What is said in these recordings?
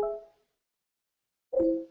Thank you.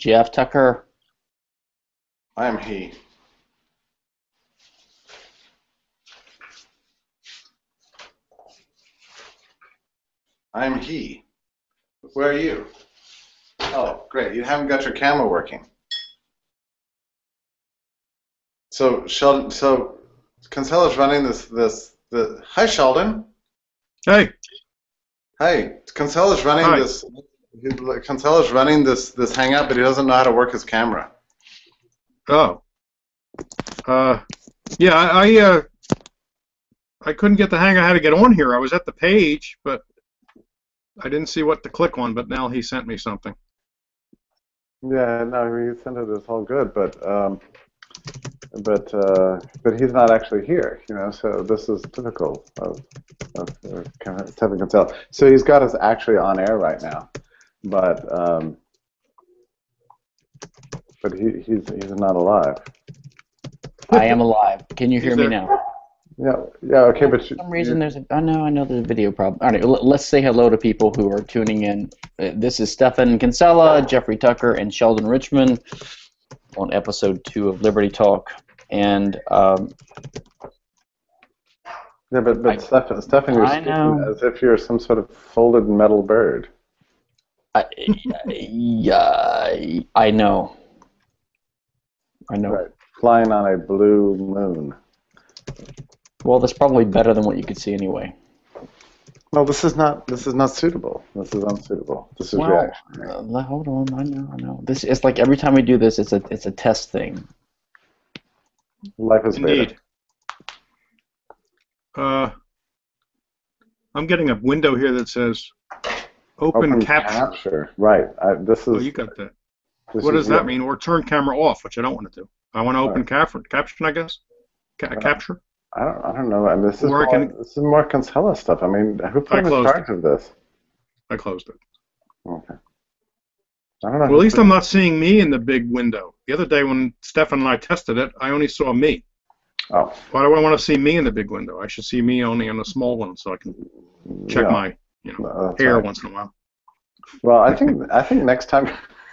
Jeff Tucker. I am he. I am he. Where are you? Oh, great. You haven't got your camera working. So Sheldon, so Kinsella's running this this the. Hi, Sheldon. Hey, Hi, Kinsella's running Hi. this. Kinsella's running this this hangout, but he doesn't know how to work his camera. oh, uh, yeah, I, I, uh, I couldn't get the hang of how to get on here. I was at the page, but I didn't see what to click on. But now he sent me something. Yeah, no, he sent it. It's all good, but um, but uh, but he's not actually here, you know. So this is typical of of uh, kind of So he's got us actually on air right now, but um, but he, he's he's not alive. I am alive. Can you hear me now? Yeah, yeah, okay, but For some reason, there's a. I know, I know, there's a video problem. All right, l- let's say hello to people who are tuning in. Uh, This is Stefan Kinsella, Jeffrey Tucker, and Sheldon Richmond on episode two of Liberty Talk. And um, yeah, but but I- Stefan, Stefan, you're I speaking know. as if you're some sort of folded metal bird. I, yeah, I know. I know. Right, flying on a blue moon. Well, that's probably better than what you could see anyway. Well, this is not. This is not suitable. This is unsuitable. This is Well, reaction. uh, hold on. I know. I know. This it's like every time we do this, it's a it's a test thing. Life is beta. Indeed. Uh, I'm getting a window here that says open, capture. Right. I, this oh, is. Oh, you got that. What is does that mean? Or turn camera off, which I don't want to do. I want to open Right. capture, caption, I guess. Ca- Right. capture. I don't. I don't know. I mean, this is more, can- this is more Kinsella stuff. I mean, who put in charge of this? I closed it. Okay. I don't know. Well, at least I'm not seeing me in the big window. The other day when Stefan and I tested it, I only saw me. Oh, Why do I want to see me in the big window? I should see me only in the small one so I can check yeah. my you know No, hair right. once in a while. Well, I think I think next time,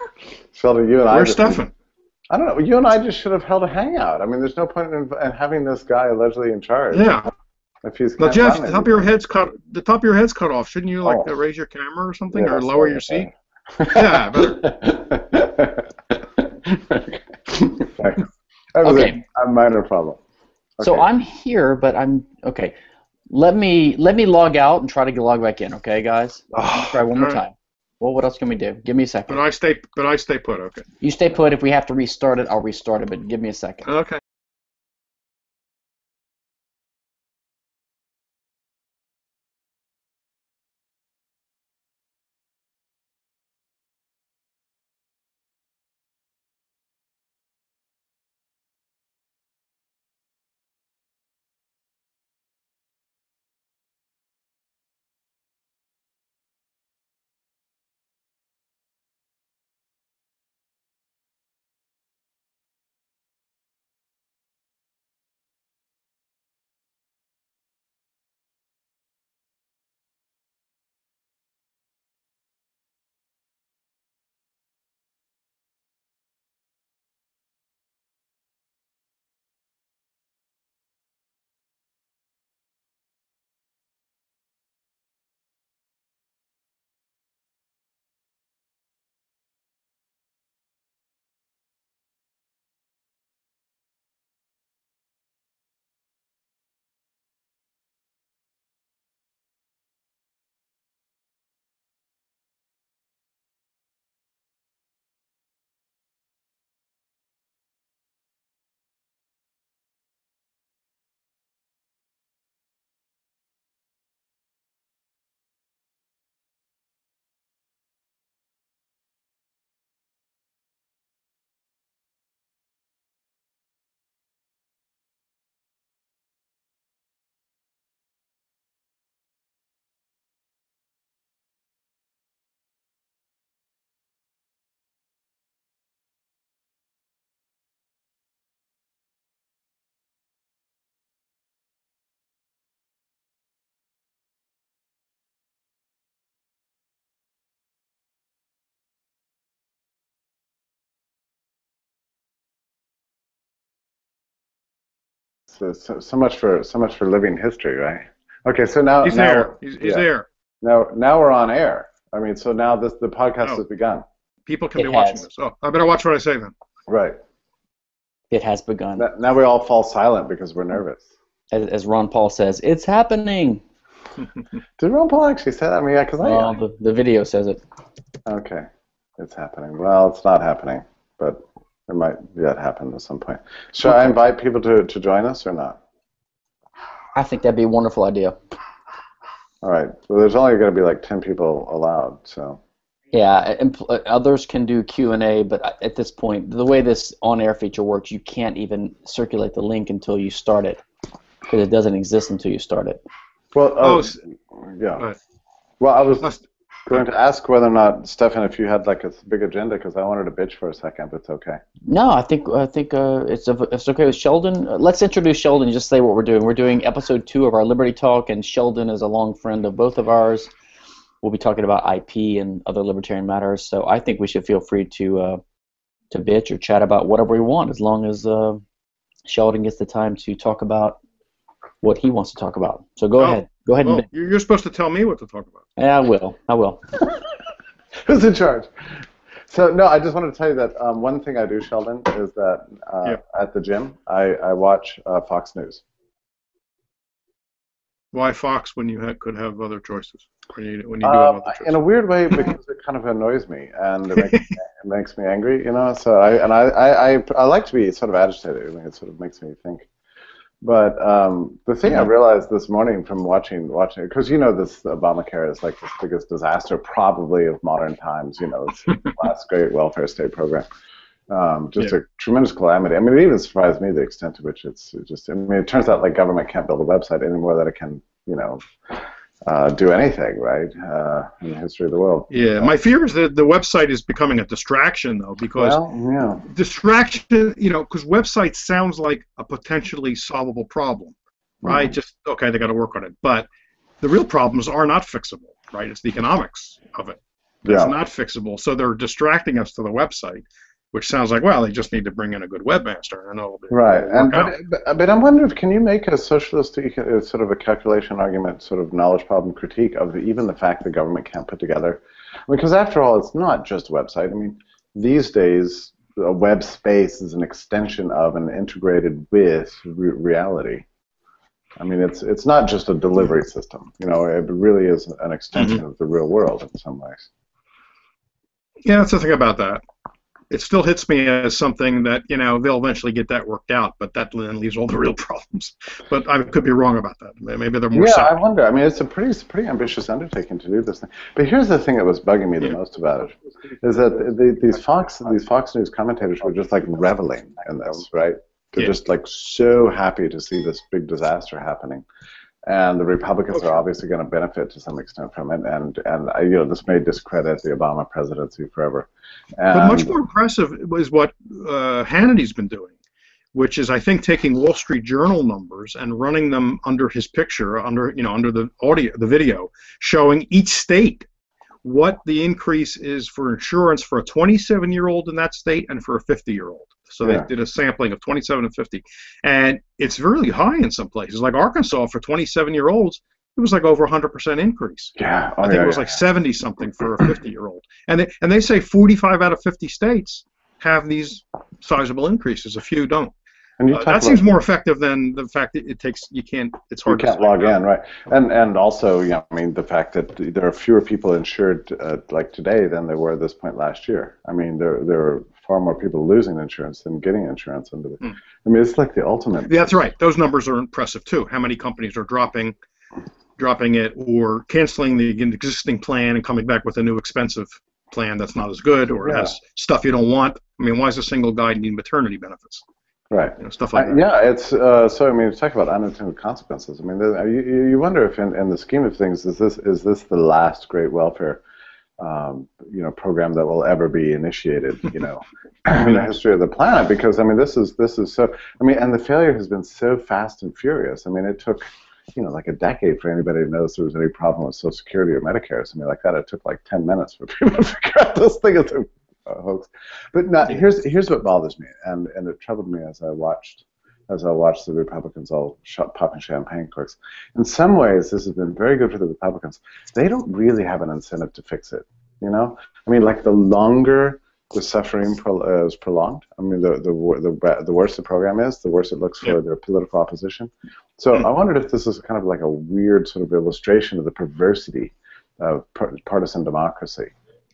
Sheldon, you and I. Where's just- Stefan? I don't know. You and I just should have held a hangout. I mean, there's no point in, in having this guy allegedly in charge. Yeah. If he's Now, Jeff, the top of your head's cut. The top of your head's cut off. Shouldn't you like Oh. uh, raise your camera or something, Yeah, or lower your sorry seat? about Yeah, Thanks. That was Okay. a, a minor problem. So I'm here, but I'm okay. Let me let me log out and try to log back in. Okay, guys. Oh, Try one more right. time. Well, what else can we do? Give me a second. But. I stay. But I stay put. Okay. You stay put. If we have to restart it, I'll restart it. But give me a second. Okay. So, so, so much for so much for living history, right? Okay, so now He's now there. He's, he's yeah. there. Now now we're on air. I mean, so now this the podcast Oh. has begun. People can It be watching has. this. Oh, I better watch what I say then. Right. It has begun. Now, now we all fall silent because we're nervous. As, as Ron Paul says, it's happening. Did Ron Paul actually say that? I mean, yeah, because Well, I. the, the video says it. Okay, it's happening. Well, it's not happening, but it might yet happen at some point. Should I invite people to, to join us or not? I think that'd be a wonderful idea. All right. Well, there's only going to be like ten people allowed, so. Yeah, and uh, others can do Q and A, but at this point, the way this on-air feature works, you can't even circulate the link until you start it, because it doesn't exist until you start it. Well, Oh, oh, yeah. Right. Well, I was Must- going to ask whether or not, Stefan, if you had like a big agenda, because I wanted to bitch for a second, but it's okay. No, I think I think uh, it's it's okay with Sheldon. Uh, let's introduce Sheldon. and Just say what we're doing. We're doing episode two of our Liberty Talk, and Sheldon is a long friend of both of ours. We'll be talking about IP and other libertarian matters. So I think we should feel free to uh, to bitch or chat about whatever we want, as long as uh, Sheldon gets the time to talk about what he wants to talk about. So go Oh, ahead. Go ahead Well, and. you're you're supposed to tell me what to talk about. Yeah, I will. I will. Who's in charge? So no, I just wanted to tell you that um, one thing I do, Sheldon, is that uh, Yeah. at the gym I, I watch uh, Fox News. Why Fox when you ha- could have other choices? When you when you do have Um, other choices. in a weird way, because it kind of annoys me and it makes, it makes me angry, you know. So I and I, I, I, I like to be sort of agitated. I mean, it sort of makes me think. But um, the thing I realized this morning from watching watching because you know this Obamacare is like the biggest disaster probably of modern times. You know, it's the last great welfare state program. Um, just a tremendous calamity. I mean, it even surprised me the extent to which it's just. I mean, it turns out like government can't build a website anymore that it can, you know, uh, do anything right uh, in the history of the world. yeah, my fear is that the website is becoming a distraction though, because Well, yeah, distraction, you know, because website sounds like a potentially solvable problem, right? Just okay, they got to work on it, but the real problems are not fixable, right? It's the economics of it that's yeah. not fixable. So they're distracting us to the website, which sounds like well, they just need to bring in a good webmaster and it'll be Right, and but, but, but I'm wondering, can you make a socialist uh, sort of a calculation argument, sort of knowledge problem critique of even the fact that government can't put together? Because after all, it's not just a website. I mean, these days, a web space is an extension of and integrated with re- reality. I mean, it's it's not just a delivery system. You know, it really is an extension of the real world in some ways. Yeah, that's the thing about that. It still hits me as something that you know they'll eventually get that worked out, but that then leaves all the real problems. But I could be wrong about that. Maybe they're more. Yeah, I wonder. I mean, it's a pretty, it's a pretty ambitious undertaking to do this thing. But here's the thing that was bugging me the Yeah. most about it, is that the, these Fox, these Fox News commentators were just like reveling in this, right? They're Yeah. just like so happy to see this big disaster happening, and the Republicans Okay. are obviously going to benefit to some extent from it. And and uh, you know, this may discredit the Obama presidency forever. And, But much more impressive is what uh, Hannity's been doing, which is I think taking Wall Street Journal numbers and running them under his picture, under you know under the audio, the video, showing each state what the increase is for insurance for a 27-year-old in that state and for a 50-year-old. So Yeah. they did a sampling of 27 and 50, and it's really high in some places, like Arkansas for 27-year-olds. It was like over 100% increase. Yeah, oh, I think yeah, it was yeah. like 70 something for a 50 year old. And they, and they say 45 out of 50 states have these sizable increases. A few don't. And you Uh, that seems more effective than the fact that it takes you can't. It's hard. You can't to log in, right? And and also, you know, I mean, the fact that there are fewer people insured uh, like today than there were at this point last year. I mean, there there are far more people losing insurance than getting insurance under the. Hmm. I mean, it's like the ultimate. Yeah, that's right. Those numbers are impressive too. How many companies are dropping, dropping it, or canceling the existing plan and coming back with a new expensive plan that's not as good, or Yeah. has stuff you don't want. I mean, why does a single guy need maternity benefits? Right. You know, stuff like that. yeah, it's uh, so. I mean, talk about unintended consequences. I mean, you, you you wonder if, in, in the scheme of things, is this is this the last great welfare, um, you know, program that will ever be initiated, you know, in the history of the planet? Because I mean, this is this is so. I mean, and the failure has been so fast and furious. I mean, it took, you know, like a decade for anybody to notice there was any problem with Social Security or Medicare. or something like that, it took like ten minutes for people to figure out this thing is a hoax. But now, here's here's what bothers me, and and it troubled me as I watched as I watch the Republicans all popping champagne corks. In some ways, this has been very good for the Republicans. They don't really have an incentive to fix it. You know, I mean, like the longer the suffering pro- uh, is prolonged, I mean, the, the the the worse the program is, the worse it looks for Yeah. their political opposition. So I wondered if this is kind of like a weird sort of illustration of the perversity of partisan democracy.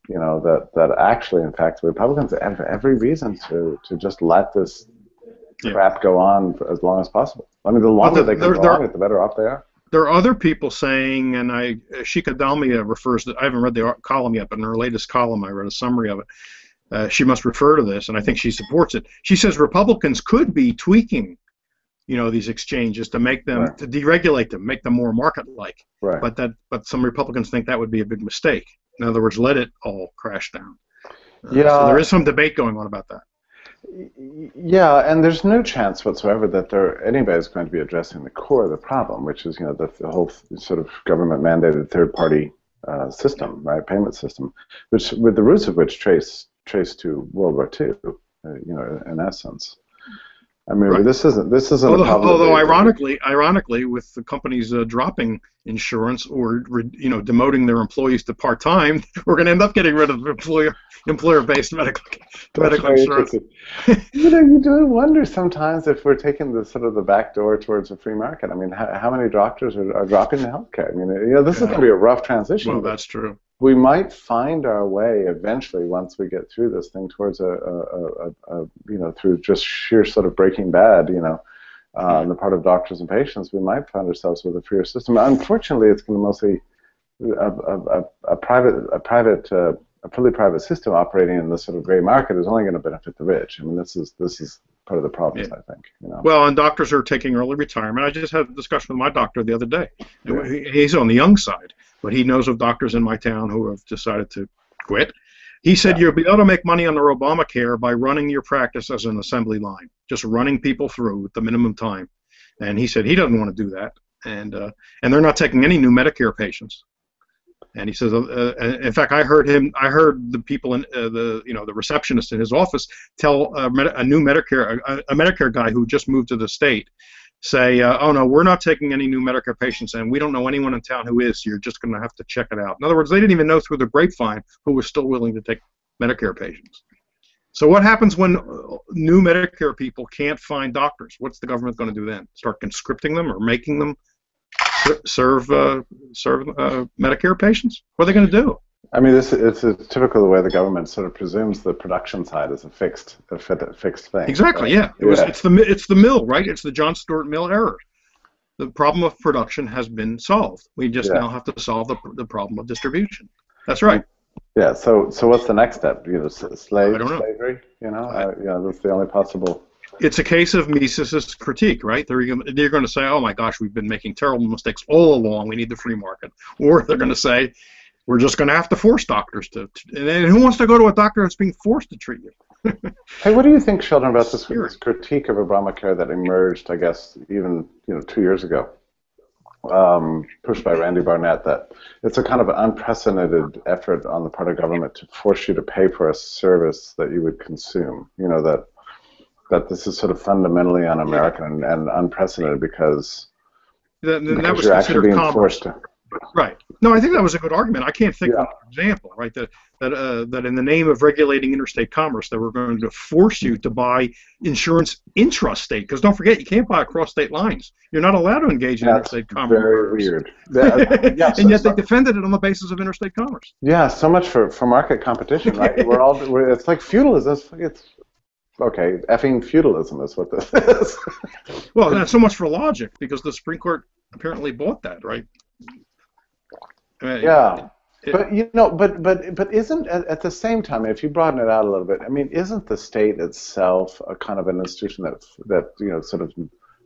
You know that that actually, in fact, the Republicans have every reason to to just let this Yeah. crap go on for as long as possible. I mean, the longer there- they can go on it, the better off they are. There are other people saying, and I Shikha Dalmia refers to. I haven't read the column yet, but in her latest column, I read a summary of it. Uh, she must refer to this, and I think she supports it. She says Republicans could be tweaking, you know, these exchanges to make them Right. to deregulate them, make them more market-like. Right. But that, but some Republicans think that would be a big mistake. In other words, let it all crash down. Uh, Yeah. So there is some debate going on about that. Yeah, and there's no chance whatsoever that there anybody's going to be addressing the core of the problem, which is you know the, the whole sort of government mandated third party uh, system, right, payment system, which with the roots of which trace trace to World War II, uh, you know, in essence. I mean, Right. this isn't this isn't Although, problem. although ironically, ironically, with the companies uh, dropping insurance or re- you know demoting their employees to part time, we're going to end up getting rid of employer employer based medical medical insurance. you know, you do wonder sometimes if we're taking the sort of the back door towards a free market. I mean, how, how many doctors are, are dropping the healthcare? I mean, you know, this is going to be a rough transition. Well, that's true. We might find our way eventually once we get through this thing towards a, a, a, a, you know, through just sheer sort of breaking bad, you know, uh, on the part of doctors and patients, we might find ourselves with a freer system. Unfortunately, it's going to mostly a, a, a, a private, a private, uh, a fully private system operating in this sort of gray market is only going to benefit the rich. I mean, this is this is part of the problem, Yeah. I think. You know. Well, and doctors are taking early retirement. I just had a discussion with my doctor the other day. Yeah. He's on the young side, but he knows of doctors in my town who have decided to quit. He said Yeah. you'll be able to make money under Obamacare by running your practice as an assembly line, just running people through at the minimum time. And he said he doesn't want to do that, and uh, and they're not taking any new Medicare patients. And he says, uh, uh, in fact, I heard him. I heard the people in uh, the you know the receptionist in his office tell a, Med- a new Medicare a, a Medicare guy who just moved to the state say, uh, "Oh no, we're not taking any new Medicare patients, and we don't know anyone in town who is. So you're just going to have to check it out." In other words, they didn't even know through the grapevine who was still willing to take Medicare patients. So what happens when uh, new Medicare people can't find doctors? What's the government going to do then? Start conscripting them or making them serve uh, serve uh, Medicare patients? What are they going to do? I mean, this it's a typical the way the government sort of presumes the production side is a fixed a fixed thing. Exactly. right? Yeah. It was. Yeah. It's the it's the mill, right? It's the John Stuart Mill error. The problem of production has been solved. We just Yeah. now have to solve the, the problem of distribution. That's right. Yeah. So so what's the next step? You know, slave I don't know. slavery. You know, uh, yeah, that's the only possible. It's a case of Mises's critique, right? They're they're going to say, "Oh my gosh, we've been making terrible mistakes all along. We need the free market," or they're going to say, "We're just going to have to force doctors to." to and who wants to go to a doctor that's being forced to treat you? Hey, what do you think, Sheldon, about this, this critique of Obamacare that emerged, I guess, even you know, two years ago, um, pushed by Randy Barnett, that it's a kind of an unprecedented effort on the part of government to force you to pay for a service that you would consume. You know that that this is sort of fundamentally un-American and, and unprecedented because, That, that because was you're actually being commerce. forced to. Right. No, I think that was a good argument. I can't think Yeah. of an example, right? That that uh, that in the name of regulating interstate commerce, that we're going to force you to buy insurance intrastate. Because don't forget, you can't buy across state lines. You're not allowed to engage in That's interstate commerce. very weird. Yeah, yeah, and yet so- they defended it on the basis of interstate commerce. Yeah, so much for, for market competition, right? we're all we're, it's like feudalism. It's, it's okay, effing feudalism is what this is. Well, that's so much for logic, because the Supreme Court apparently bought that, right? Uh, yeah, it- but you know, but but but isn't at, at the same time, if you broaden it out a little bit, I mean, isn't the state itself a kind of an institution that that you know sort of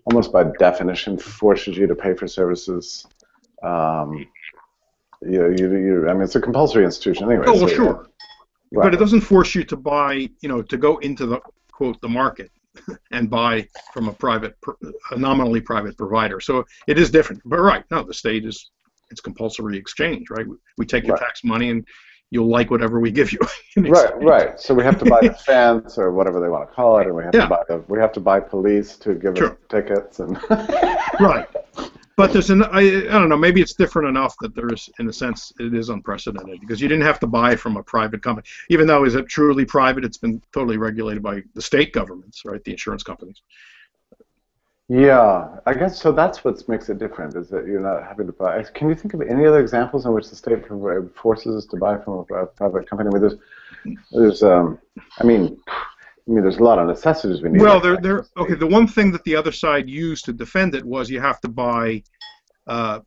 almost by definition forces you to pay for services? Um, you, know, you, you, I mean, it's a compulsory institution anyway. Oh well, so- sure. Right. But it doesn't force you to buy, you know, to go into the quote the market and buy from a private, a nominally private provider. So it is different. But right, no, the state is it's compulsory exchange, right? We, we take your Right. tax money and you'll like whatever we give you. right, right. So we have to buy the fence or whatever they want to call it, and we have Yeah. to buy the, we have to buy police to give us tickets and. right. But there's an I, I don't know maybe it's different enough that there's in a sense it is unprecedented because you didn't have to buy from a private company even though is it truly private it's been totally regulated by the state governments right the insurance companies Yeah, I guess so. That's what makes it different is that you're not having to buy. Can you think of any other examples in which the state forces us to buy from a, a private company? I mean, there's, there's, um, I mean, I mean, there's a lot of necessities we need. Well, there, there. Okay, the one thing that the other side used to defend it was you have to buy, uh,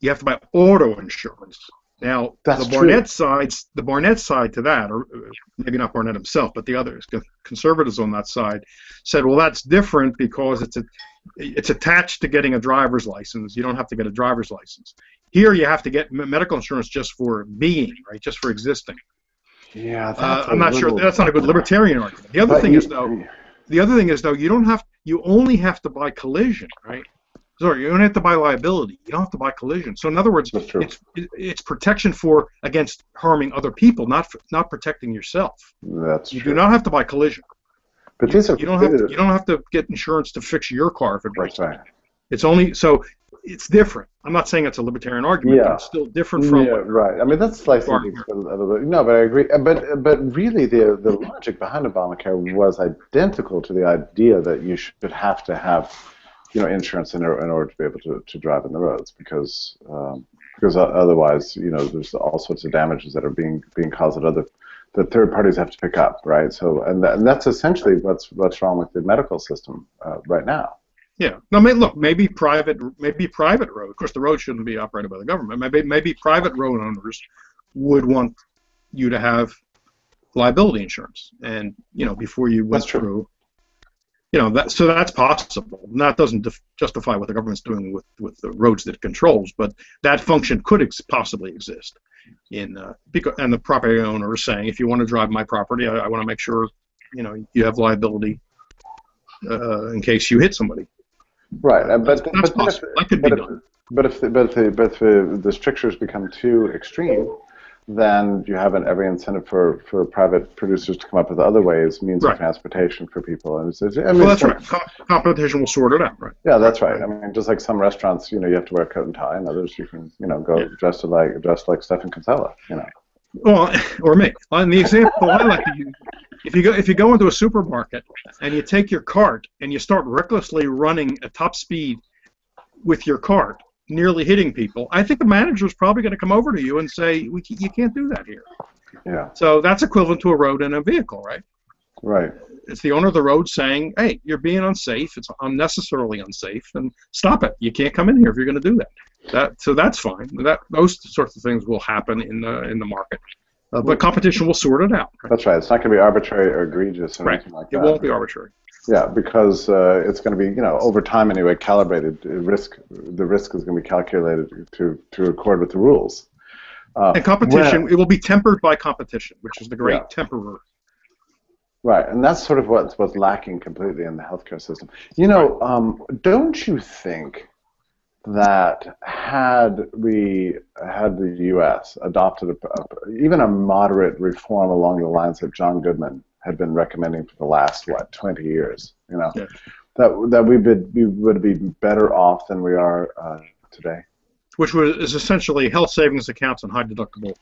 you have to buy auto insurance. Now, That's the true. Barnett sides, the Barnett side to that, or maybe not Barnett himself, but the others, the conservatives on that side, said, well, that's different because it's a, it's attached to getting a driver's license. You don't have to get a driver's license. Here, you have to get medical insurance just for being, right, just for existing. Yeah, Uh, I'm not sure. That's not a good libertarian argument. The other But thing you- is though, the other thing is though, you don't have you only have to buy collision, right? Sorry, you don't have to buy liability. You don't have to buy collision. So in other words, it's it's protection for against harming other people, not for, not protecting yourself. That's You true. do not have to buy collision. but these are You don't have to, you don't have to get insurance to fix your car if it breaks. Right. It's only so it's different. I'm not saying it's a libertarian argument, Yeah. but it's still different from yeah, right. I mean, that's slicing Barney. things a little bit. No, but I agree. Uh, But but really, the the logic behind Obamacare was identical to the idea that you should have to have, you know, insurance in, in order to be able to, to drive in the roads because um, because otherwise, you know, there's all sorts of damages that are being being caused that other that third parties have to pick up, right? So and, that, and that's essentially what's what's wrong with the medical system uh, right now. Yeah. No, may, look, maybe private, maybe private road. Of course, the road shouldn't be operated by the government. Maybe maybe private road owners would want you to have liability insurance, and you know before you went through. You know that, so that's possible. And that doesn't def- justify what the government's doing with, with the roads that it controls, but that function could ex- possibly exist. In uh, because, and the property owner is saying, if you want to drive my property, I, I want to make sure, you know, you have liability uh, in case you hit somebody. Right, uh, That's, but that's but then if- possible. That could be but if, done. but if the, but if the, but if the, the strictures become too extreme, then you have an, every incentive for, for private producers to come up with other ways, means Right. of transportation for people. And it's, it's, I mean, Well, that's right. Com- competition will sort it out, right? Yeah, that's right. I mean, just like some restaurants, you know, you have to wear a coat and tie, and others you can, you know, go Yeah. dressed like dressed like Stephen Kinsella, you know. Well, or me. On the example I like to use, if you go if you go into a supermarket and you take your cart and you start recklessly running at top speed with your cart, nearly hitting people, I think the manager is probably going to come over to you and say, "We you can't do that here." Yeah, So that's equivalent to a road and a vehicle, right? right. It's the owner of the road saying, "Hey, you're being unsafe. It's unnecessarily unsafe, and stop it. You can't come in here if you're going to do that." That so that's fine. That those sorts of things will happen in the in the market, uh, but competition will sort it out. Right? That's right. It's not going to be arbitrary or egregious or Right. anything like It that. won't be arbitrary. Yeah, because uh, it's going to be, you know, over time anyway, calibrated uh, risk. The risk is going to be calculated to to accord with the rules. Uh, And competition, when- it will be tempered by competition, which is the great Yeah. temperer. right, and that's sort of what's what's lacking completely in the healthcare system. You know, um, don't you think that had we had the U.S. adopted a, a, even a moderate reform along the lines that John Goodman had been recommending for the last what 20 years, you know, Yeah. that that we would we would be better off than we are uh, today. Which was is essentially health savings accounts and high deductible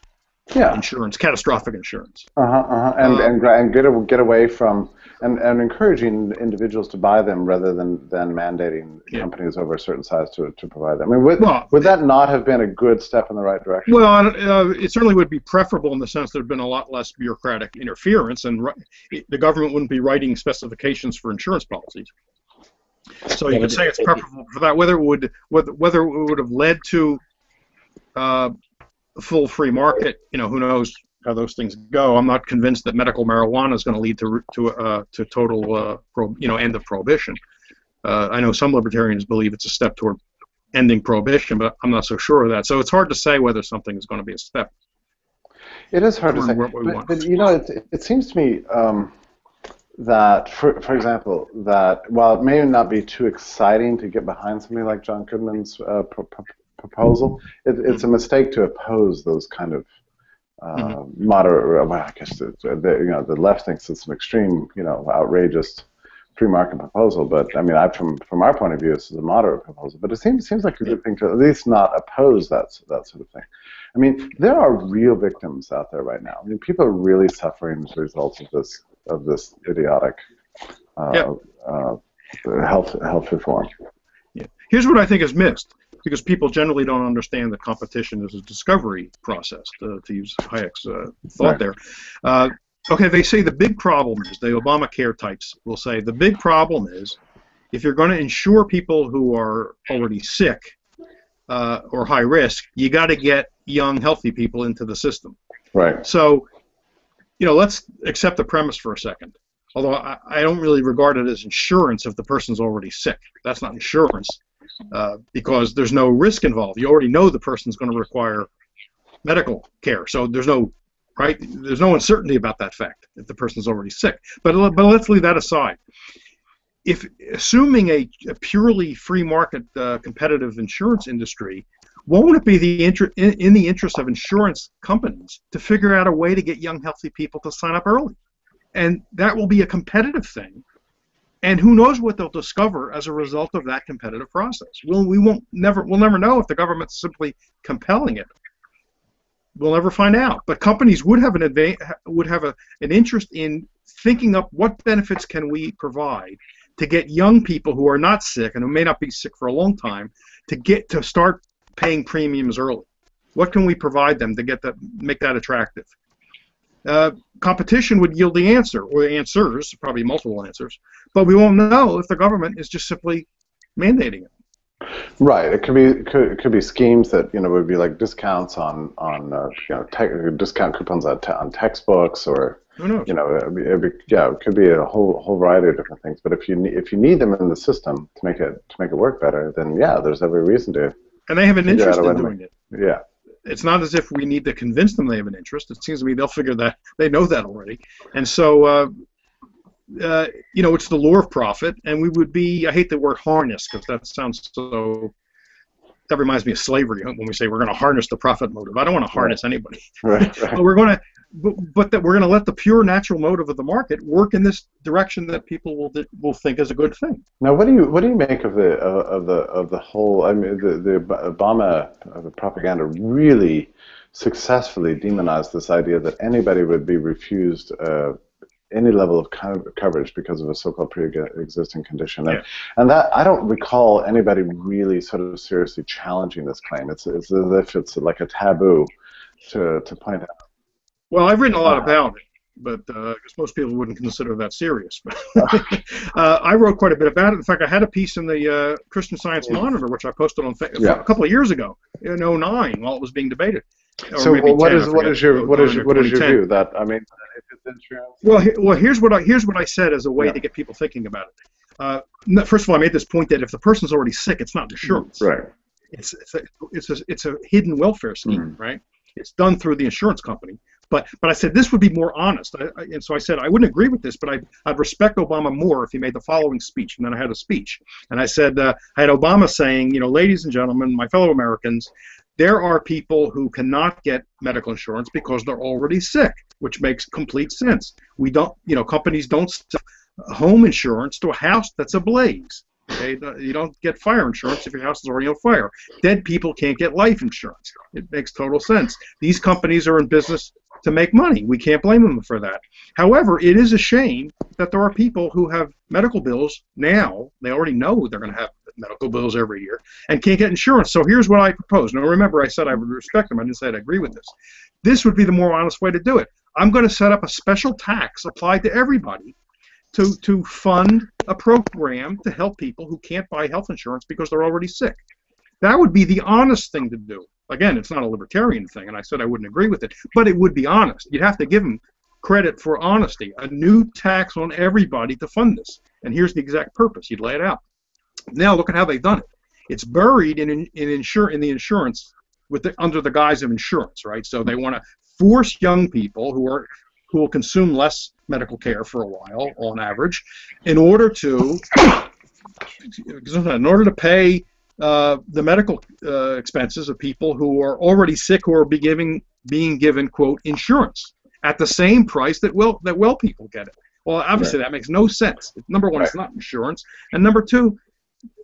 Yeah. insurance, catastrophic insurance. Uh-huh, uh-huh. And, Uh, and, and get, a, get away from, and, and encouraging individuals to buy them rather than, than mandating Yeah. companies over a certain size to, to provide them. I mean, would, Well, would that not have been a good step in the right direction? Well, uh, it certainly would be preferable in the sense that there'd been a lot less bureaucratic interference, and ri- the government wouldn't be writing specifications for insurance policies. So you Yeah, could say it's preferable for that. Whether it would whether, whether it would have led to uh, a full free market, you know, who knows how those things go. I'm not convinced that medical marijuana is going to lead to to uh, to total uh, pro, you know end of prohibition. Uh, I know some libertarians believe it's a step toward ending prohibition, but I'm not so sure of that. So it's hard to say whether something is going to be a step. It is hard to say. what we But, want. but you know, it, it seems to me um, that, for, for example, that while it may not be too exciting to get behind something like John Goodman's uh, pro- pro- proposal, it, it's a mistake to oppose those kind of uh, Mm-hmm. moderate. Well, I guess the, the, you know the left thinks it's an extreme, you know, outrageous free market proposal. But I mean, I, from from our point of view, this is a moderate proposal. But it seems seems like a good thing to at least not oppose that that sort of thing. I mean, there are real victims out there right now. I mean, people are really suffering as a result of this of this idiotic uh, Yeah. uh, health health reform. Yeah. Here's what I think is missed because people generally don't understand that competition is a discovery process, to, to use Hayek's uh, thought Right. there. Uh, okay, they say the big problem is, the Obamacare types will say, the big problem is if you're going to insure people who are already sick uh, or high risk, you got to get young, healthy people into the system. Right. So, you know, let's accept the premise for a second. Although I, I don't really regard it as insurance if the person's already sick. That's not insurance uh, because there's no risk involved. You already know the person's going to require medical care, so there's no right. There's no uncertainty about that fact if the person's already sick. But but let's leave that aside. If assuming a, a purely free market uh, competitive insurance industry, won't it be the inter- in, in the interest of insurance companies to figure out a way to get young healthy people to sign up early? And that will be a competitive thing. And who knows what they'll discover as a result of that competitive process? We'll, we won't never we'll never know if the government's simply compelling it. We'll never find out. But companies would have an adva- would have a, an interest in thinking up what benefits can we provide to get young people who are not sick and who may not be sick for a long time to get to start paying premiums early. What can we provide them to get that make that attractive? Uh, competition would yield the answer or answers, probably multiple answers, but we won't know if the government is just simply mandating it. Right. It could be it could, it could be schemes that you know would be like discounts on on uh, you know te- discount coupons on, te- on textbooks or you know it'd be, it'd be, yeah it could be a whole whole variety of different things. But if you ne- if you need them in the system to make it to make it work better, then yeah, there's every reason to And they have an interest in doing it. yeah. It's not as if we need to convince them they have an interest. It seems to me they'll figure that they know that already. And so, uh, uh, you know, it's the lure of profit, and we would be. I hate the word harness because that sounds so. That reminds me of slavery when we say we're going to harness the profit motive. I don't want to harness anybody. Right. right. but we're going to but, but that we're going to let the pure natural motive of the market work in this direction that people will will think is a good thing. Now, what do you what do you make of the of, the of the whole? I mean, the the Obama uh, propaganda really successfully demonized this idea that anybody would be refused uh, any level of co- coverage because of a so-called pre-existing condition, and, Yeah. and that I don't recall anybody really sort of seriously challenging this claim. It's it's as if it's like a taboo to to point out. Well, I've written a lot about it, but uh, I guess most people wouldn't consider that serious. uh, I wrote quite a bit about it. In fact, I had a piece in the uh, Christian Science Monitor, which I posted on Yeah. a couple of years ago in '09 while it was being debated. So, maybe what 10, is what is your what is 09 or what is your view? That I mean, if it's insurance. Well, he, well, here's what I here's what I said as a way Yeah. to get people thinking about it. Uh, no- first of all, I made this point that if the person's already sick, it's not insurance. Right. It's it's a, it's a it's a hidden welfare scheme, right? It's done through the insurance company. But but I said this would be more honest, I, I, and so I said I wouldn't agree with this, but I I'd respect Obama more if he made the following speech. And then I had a speech, and I said uh, I had Obama saying, you know, ladies and gentlemen, my fellow Americans, there are people who cannot get medical insurance because they're already sick, which makes complete sense. We don't, you know, companies don't sell home insurance to a house that's ablaze. Okay, you don't get fire insurance if your house is already on fire. Dead people can't get life insurance. It makes total sense. These companies are in business to make money. We can't blame them for that. However, it is a shame that there are people who have medical bills now. They already know they're going to have medical bills every year and can't get insurance. So here's what I propose. Now remember, I said I would respect them. I didn't say I'd agree with this. This would be the more honest way to do it. I'm going to set up a special tax applied to everybody to, to fund a program to help people who can't buy health insurance because they're already sick. That would be the honest thing to do. Again, it's not a libertarian thing, and I said I wouldn't agree with it, but it would be honest. You'd have to give them credit for honesty. A new tax on everybody to fund this. And here's the exact purpose. You'd lay it out. Now look at how they've done it. It's buried in in, in insure in the insurance with the, under the guise of insurance, right? So they want to force young people who are who will consume less medical care for a while on average in order to in order to pay uh, the medical uh, expenses of people who are already sick who are be giving, being given quote insurance at the same price that well that well people get it. Well, obviously that makes no sense. Number one, it's not insurance, and number two,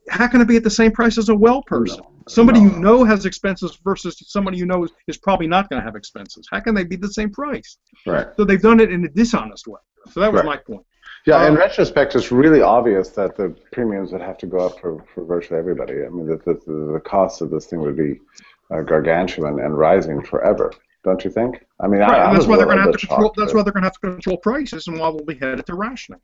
how can it be at the same price as a well person? Somebody No. you know has expenses versus somebody you know is, is probably not going to have expenses. How can they be the same price? Right. So they've done it in a dishonest way. So that was Right. my point. Yeah, in Um, retrospect, it's really obvious that the premiums would have to go up for, for virtually everybody. I mean, the, the, the cost of this thing would be uh, gargantuan and rising forever. Don't you think? I mean, Right, I and that's why they're going to have to control. That's why they're going to have to control prices, and why we'll be headed to rationing,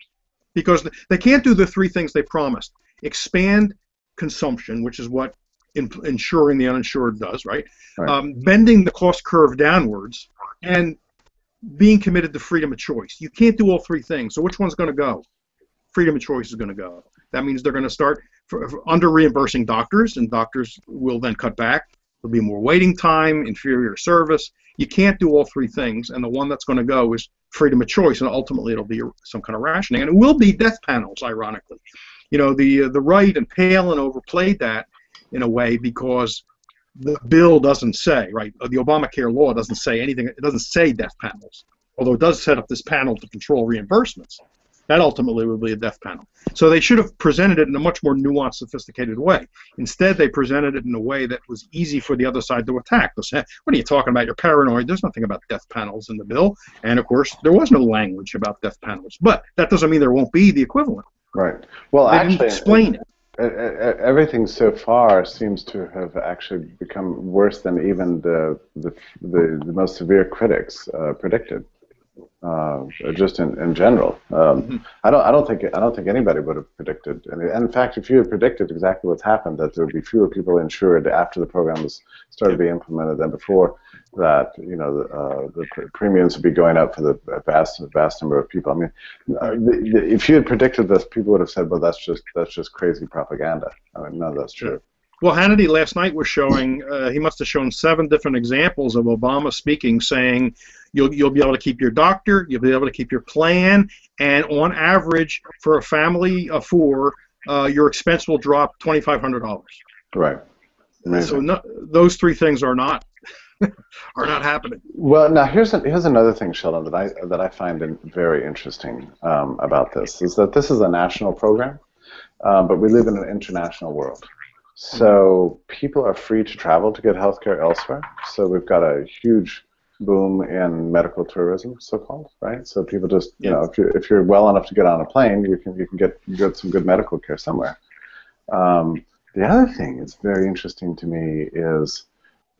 because they can't do the three things they promised: expand consumption, which is what in, insuring the uninsured does, right? Right. Um, bending the cost curve downwards, and being committed to freedom of choice. You can't do all three things. So which one's going to go? Freedom of choice is going to go. That means they're going to start for, for under reimbursing doctors, and doctors will then cut back. There'll be more waiting time, inferior service. You can't do all three things, and the one that's going to go is freedom of choice, and ultimately it'll be some kind of rationing, and it will be death panels, ironically. You know, the uh, the right and Palin overplayed that in a way because the bill doesn't say right. uh, The Obamacare law doesn't say anything. It doesn't say death panels, although it does set up this panel to control reimbursements. That ultimately would be a death panel. So they should have presented it in a much more nuanced, sophisticated way. Instead, they presented it in a way that was easy for the other side to attack. They said, What are you talking about? You're paranoid. There's nothing about death panels in the bill. And of course, there was no language about death panels. But that doesn't mean there won't be the equivalent. Right. Well, They actually, explain it. everything so far seems to have actually become worse than even the the, the, the most severe critics uh, predicted. Uh, just in, in general, um, Mhm. I don't I don't think I don't think anybody would have predicted. And and in fact, if you had predicted exactly what's happened, that there would be fewer people insured after the program was started to be implemented than before, that you know the, uh, the pr- premiums would be going up for the vast vast number of people. I mean, uh, the, the, if you had predicted this, people would have said, "Well, that's just that's just crazy propaganda." I mean, no, that's true. Well, Hannity last night was showing, uh, he must have shown seven different examples of Obama speaking, saying you'll, you'll be able to keep your doctor, you'll be able to keep your plan, and on average, for a family of four, uh, your expense will drop $2,500. Right. Amazing. So no, those three things are not are not happening. Well, now here's a, here's another thing, Sheldon, that I that I find very interesting um, about this is that this is a national program, uh, but we live in an international world. So people are free to travel to get healthcare elsewhere. So we've got a huge boom in medical tourism, so-called, right? So people just, you know, if you're if you're well enough to get on a plane, you can you can get get some good medical care somewhere. Um, the other thing that's very interesting to me is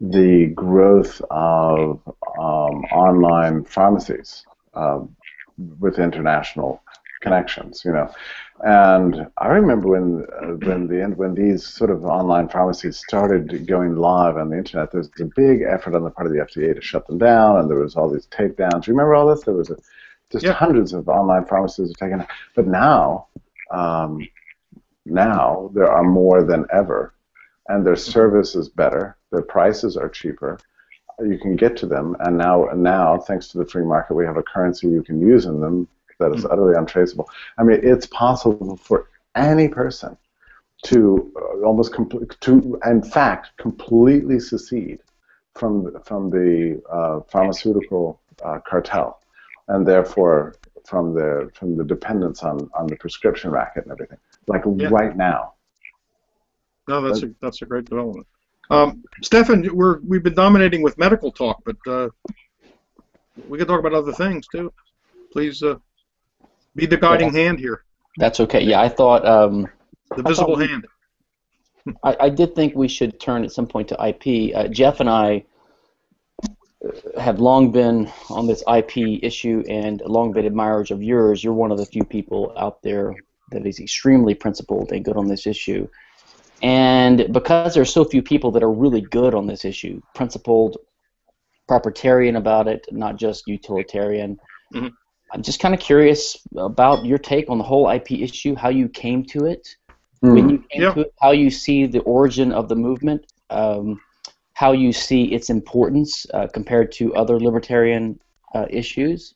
the growth of um, online pharmacies um, with international connections, you know. And I remember when uh, when the end when these sort of online pharmacies started going live on the internet, there was a big effort on the part of the FDA to shut them down, and there was all these takedowns. Do you remember all this? There was a, just Yeah. hundreds of online pharmacies were taken. But now, um, now there are more than ever, and their service is better. Their prices are cheaper. You can get to them, and now, now, thanks to the free market, we have a currency you can use in them that is utterly untraceable. I mean, it's possible for any person to uh, almost complete, to, in fact, completely secede from from the uh, pharmaceutical uh, cartel, and therefore from the from the dependence on on the prescription racket and everything. Like Yeah. right now. No, that's a, that's a great development. Um, Stefan, we're we've been dominating with medical talk, but uh, we can talk about other things too. Please uh, be the guiding hand here, That's okay. Yeah, I thought um, the visible we- hand. I, I did think we should turn at some point to IP. Uh, Jeff and I uh, have long been on this IP issue and long been admirers of yours. You're one of the few people out there that is extremely principled and good on this issue. And because there's so few people that are really good on this issue, principled, proprietarian about it, not just utilitarian, Mhm. I'm just kind of curious about your take on the whole IP issue, how you came to it, Mm-hmm. when you came Yeah. to it, how you see the origin of the movement, um, how you see its importance uh, compared to other libertarian uh, issues.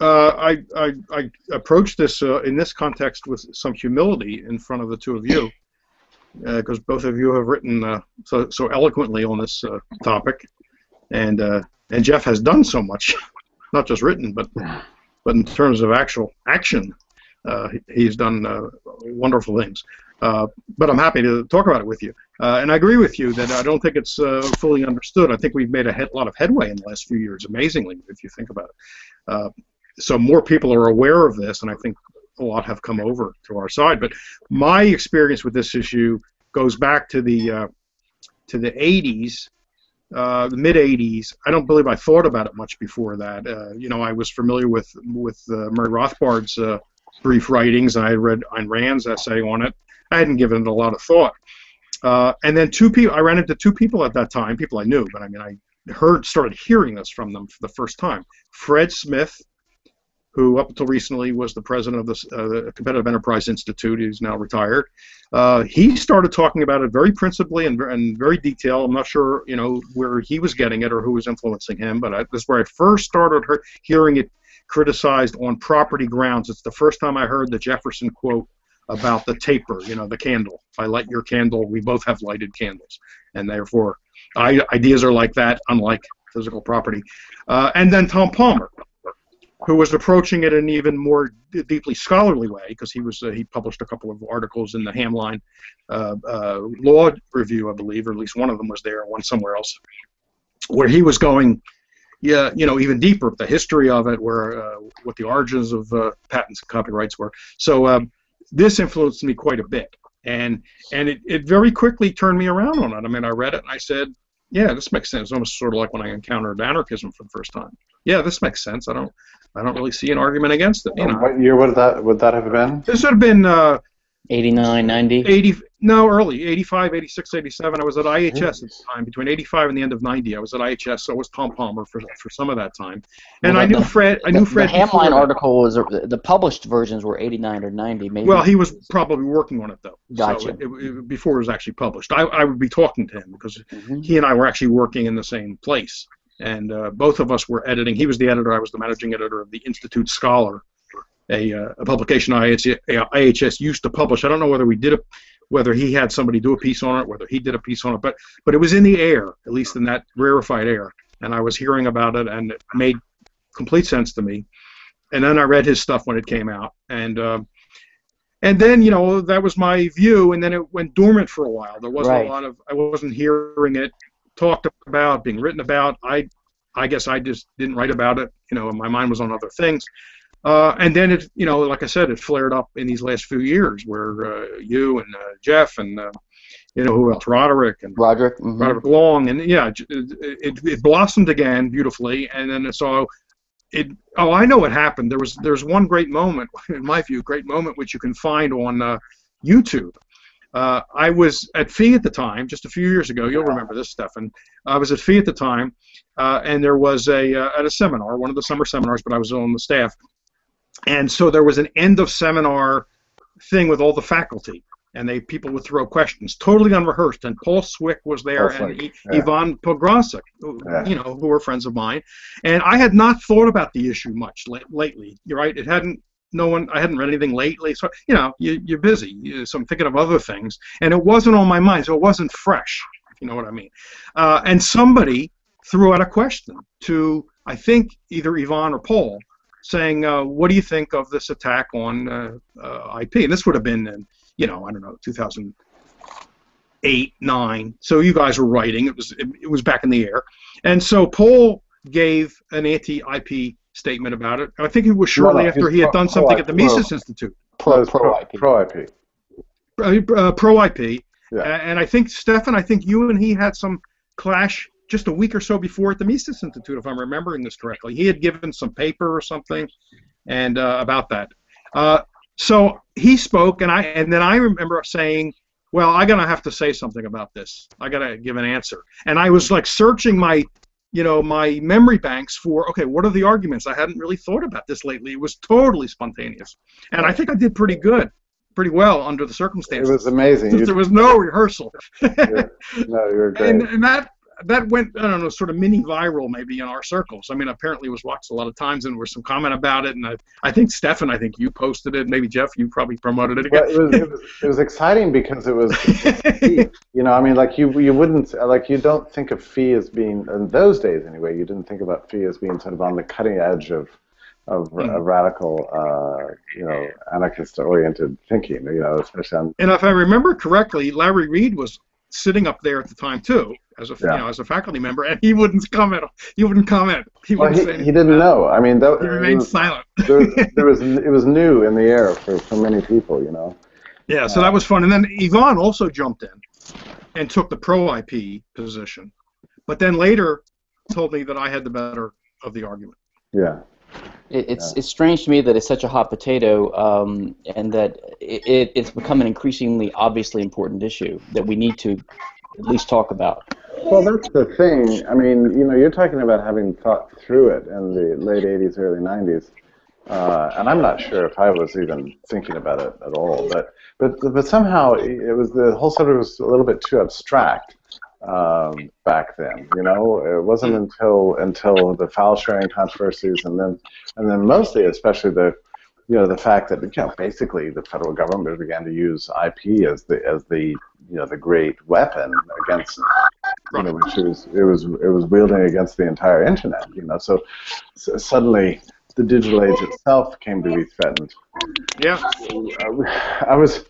Uh, I, I I approached this uh, in this context with some humility in front of the two of you. Because both of you have written uh, so so eloquently on this uh, topic, and uh, and Jeff has done so much, not just written, but but in terms of actual action, uh, he's done uh, wonderful things. Uh, but I'm happy to talk about it with you. Uh, and I agree with you that I don't think it's uh, fully understood. I think we've made a head, lot of headway in the last few years, amazingly, if you think about it. Uh, so more people are aware of this, and I think a lot have come over to our side. But my experience with this issue goes back to the uh, to the 80s, uh, the mid 80s. I don't believe I thought about it much before that. Uh, you know, I was familiar with with uh, Murray Rothbard's uh, brief writings, and I read Ayn Rand's essay on it. I hadn't given it a lot of thought. Uh, and then two people, I ran into two people at that time, people I knew, but I mean, I heard, started hearing this from them for the first time. Fred Smith, who up until recently was the president of the, uh, Competitive Enterprise Institute, he's now retired. Uh, he started talking about it very principally and, and very detailed. I'm not sure, you know, where he was getting it or who was influencing him, but I, this is where I first started her, hearing it criticized on property grounds. It's the first time I heard the Jefferson quote about the taper, you know, the candle. If I light your candle, we both have lighted candles, and therefore, I, ideas are like that, unlike physical property. Uh, and then Tom Palmer, who was approaching it in an even more deeply scholarly way, because he was uh, he published a couple of articles in the Hamline uh, uh, Law Review, I believe, or at least one of them was there, one somewhere else, where he was going. Yeah, you know, even deeper, the history of it, where uh, what the origins of uh, patents and copyrights were. So um, this influenced me quite a bit and and it, it very quickly turned me around on it i mean i read it and i said yeah this makes sense almost sort of like when i encountered anarchism for the first time yeah this makes sense i don't i don't really see an argument against it you know What year would that would that have been? this would have been uh, 89, 90. 80 no early 85 86 87 i was at ihs at the time between 85 and the end of 90 i was at ihs so was tom palmer for, for some of that time and Well, i the- knew fred i The, knew fred the Hamline article was the published versions were 89 or 90. Maybe. Well, he was probably working on it though. Gotcha. So it, it, it- before it was actually published, I, I would be talking to him because Mhm. he and I were actually working in the same place, and uh, both of us were editing. He was the editor. I was the managing editor of the Institute Scholar, a, uh, a publication IHS, IHS used to publish. I don't know whether we did a, whether he had somebody do a piece on it, whether he did a piece on it, but but it was in the air, at least in that rarefied air, and I was hearing about it, and it made complete sense to me. And then I read his stuff when it came out, and. Um, and then you know that was my view and then it went dormant for a while there wasn't Right. a lot of i wasn't hearing it talked about being written about i i guess i just didn't write about it you know my mind was on other things uh, and then it you know like i said it flared up in these last few years where uh, you and uh, jeff and uh, you know who else roderick and Roderick. mhm. Roderick Long, and yeah, it, it, it blossomed again beautifully, and then so it. Oh, I know what happened. There was there's one great moment, in my view, great moment which you can find on uh, YouTube. Uh, I was at Fee at the time, just a few years ago. You'll remember this, Stefan. I was at Fee at the time, uh, and there was a uh, at a seminar, one of the summer seminars, but I was on the staff, and so there was an end of seminar thing with all the faculty, and they people would throw questions, totally unrehearsed. And Paul Cwik was there, Paul and I- yeah. Ivan Pongracic, who, Yeah. you know, who were friends of mine, and I had not thought about the issue much la- lately. You're right; it hadn't. No one, I hadn't read anything lately, so you know, you, you're busy. You, so I'm thinking of other things, and it wasn't on my mind, so it wasn't fresh. If you know what I mean. Uh, and somebody threw out a question to, I think, either Ivan or Paul, saying, uh, "What do you think of this attack on uh, uh, IP?" And this would have been, in, you know, I don't know, 2008, nine. So you guys were writing. It was it, it was back in the air, and so Paul gave an anti-IP statement about it. I think it was shortly no, after he's he had pro- done something at the pro- Mises Institute, Pro, That was pro IP. Pro IP. uh, uh, pro IP. Yeah. And I think Stefan, I think you and he had some clash just a week or so before at the Mises Institute, if I'm remembering this correctly. He had given some paper or something, and uh, about that. Uh, so he spoke, and I and then I remember saying, "Well, I'm gonna have to say something about this. I gotta give an answer." And I was like searching my, you know, my memory banks for okay, what are the arguments? I hadn't really thought about this lately. It was totally spontaneous, and I think I did pretty good, pretty well under the circumstances. It was amazing. Since You, there was no rehearsal. no, you were great. and, and that that went I don't know sort of mini viral maybe in our circles. I mean, apparently it was watched a lot of times and there was some comment about it. And I, I think Stefan, I think you posted it. Maybe Jeff, you probably promoted it again. Well, it, was, it, was, it was exciting because it was, you know, I mean, like you you wouldn't like you don't think of fee as being in those days anyway. You didn't think about fee as being sort of on the cutting edge of of, Mm. of radical, uh, you know, anarchist-oriented thinking. You know, especially on And if I remember correctly, Larry Reed was sitting up there at the time too, as a Yeah. you know as a faculty member, and he wouldn't comment. He wouldn't comment. He well, he, he didn't know. I mean, that, He remained silent. there, there was it was new in the air for, for many people. You know. Yeah, so uh, that was fun. And then Ivan also jumped in and took the pro IP position, but then later told me that I had the better of the argument. Yeah. It, it's it's strange to me that it's such a hot potato, um, and that it, it, it's become an increasingly obviously important issue that we need to at least talk about. Well, that's the thing. I mean, you know, you're talking about having thought through it in the late 80s, early 90s. Uh, and I'm not sure if I was even thinking about it at all, but but but somehow it was the whole subject was a little bit too abstract um, back then. You know, it wasn't until until the file sharing controversies, and then and then mostly, especially the you know the fact that you know basically the federal government began to use IP as the as the you know the great weapon against you know which it was it was it was wielding against the entire internet. You know, so, so suddenly the digital age itself came to be threatened. Yeah, I was,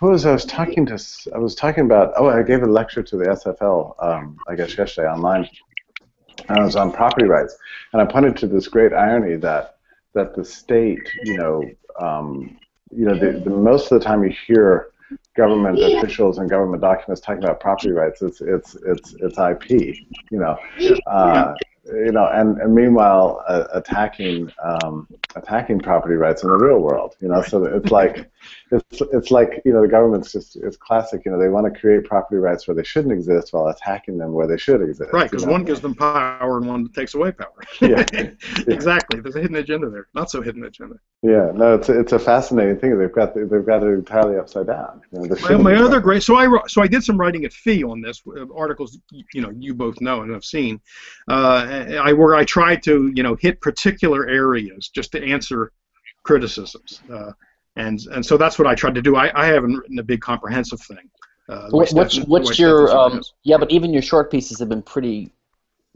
who was I was talking to? I was talking about. Oh, I gave a lecture to the SFL. Um, I guess yesterday online. And I was on property rights, and I pointed to this great irony that that the state, you know, um, you know, the, the most of the time you hear government officials and government documents talking about property rights, it's it's it's it's IP, you know, uh, you know, and, and meanwhile uh, attacking um, attacking property rights in the real world, you know, so it's like it's it's like you know the government's just it's classic, you know, they want to create property rights where they shouldn't exist while attacking them where they should exist. right, you because know? one gives them power and one takes away power. Yeah. exactly. There's a hidden agenda there. Not so hidden agenda. Yeah, no, it's a, it's a fascinating thing. They've got the, they've got it entirely upside down. You know, there My, shouldn't my be- other great so I so I did some writing at Fee on this uh, articles you know you both know and have seen uh, I where I tried to you know hit particular areas just to answer criticisms uh, and and so that's what I tried to do I, I haven't written a big comprehensive thing uh, What, what's what's your um, yeah? But even your short pieces have been pretty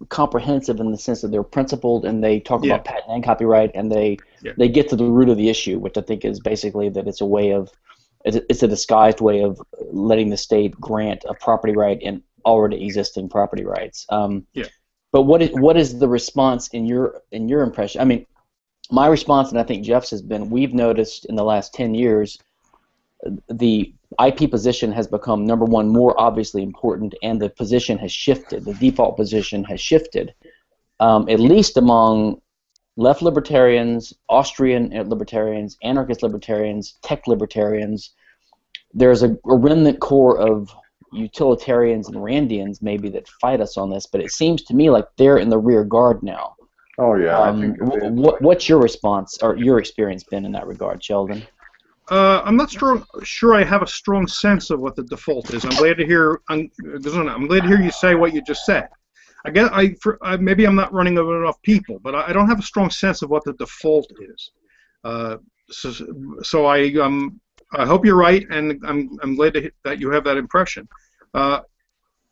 comprehensive in the sense that they're principled and they talk Yeah. about patent and copyright and they Yeah. they get to the root of the issue, which I think is basically that it's a way of it's a, it's a disguised way of letting the state grant a property right in already existing property rights. Um, Yeah. But what is what is the response in your in your impression? I mean, my response, and I think Jeff's has been, we've noticed in the last ten years, the IP position has become number one more obviously important, and the position has shifted. The default position has shifted, um, at least among left libertarians, Austrian libertarians, anarchist libertarians, tech libertarians. There's a, a remnant core of utilitarians and Randians maybe that fight us on this, but it seems to me like they're in the rear guard now. Oh yeah, Um, I think what, what's your response or your experience been in that regard, Sheldon? Uh, I'm not strong, sure I have a strong sense of what the default is. I'm glad to hear. I'm, I'm glad to hear you say what you just said. I guess I, for, I maybe I'm not running over enough people, but I, I don't have a strong sense of what the default is. Uh, so, so I um, I hope you're right, and I'm I'm glad to that you have that impression. Uh,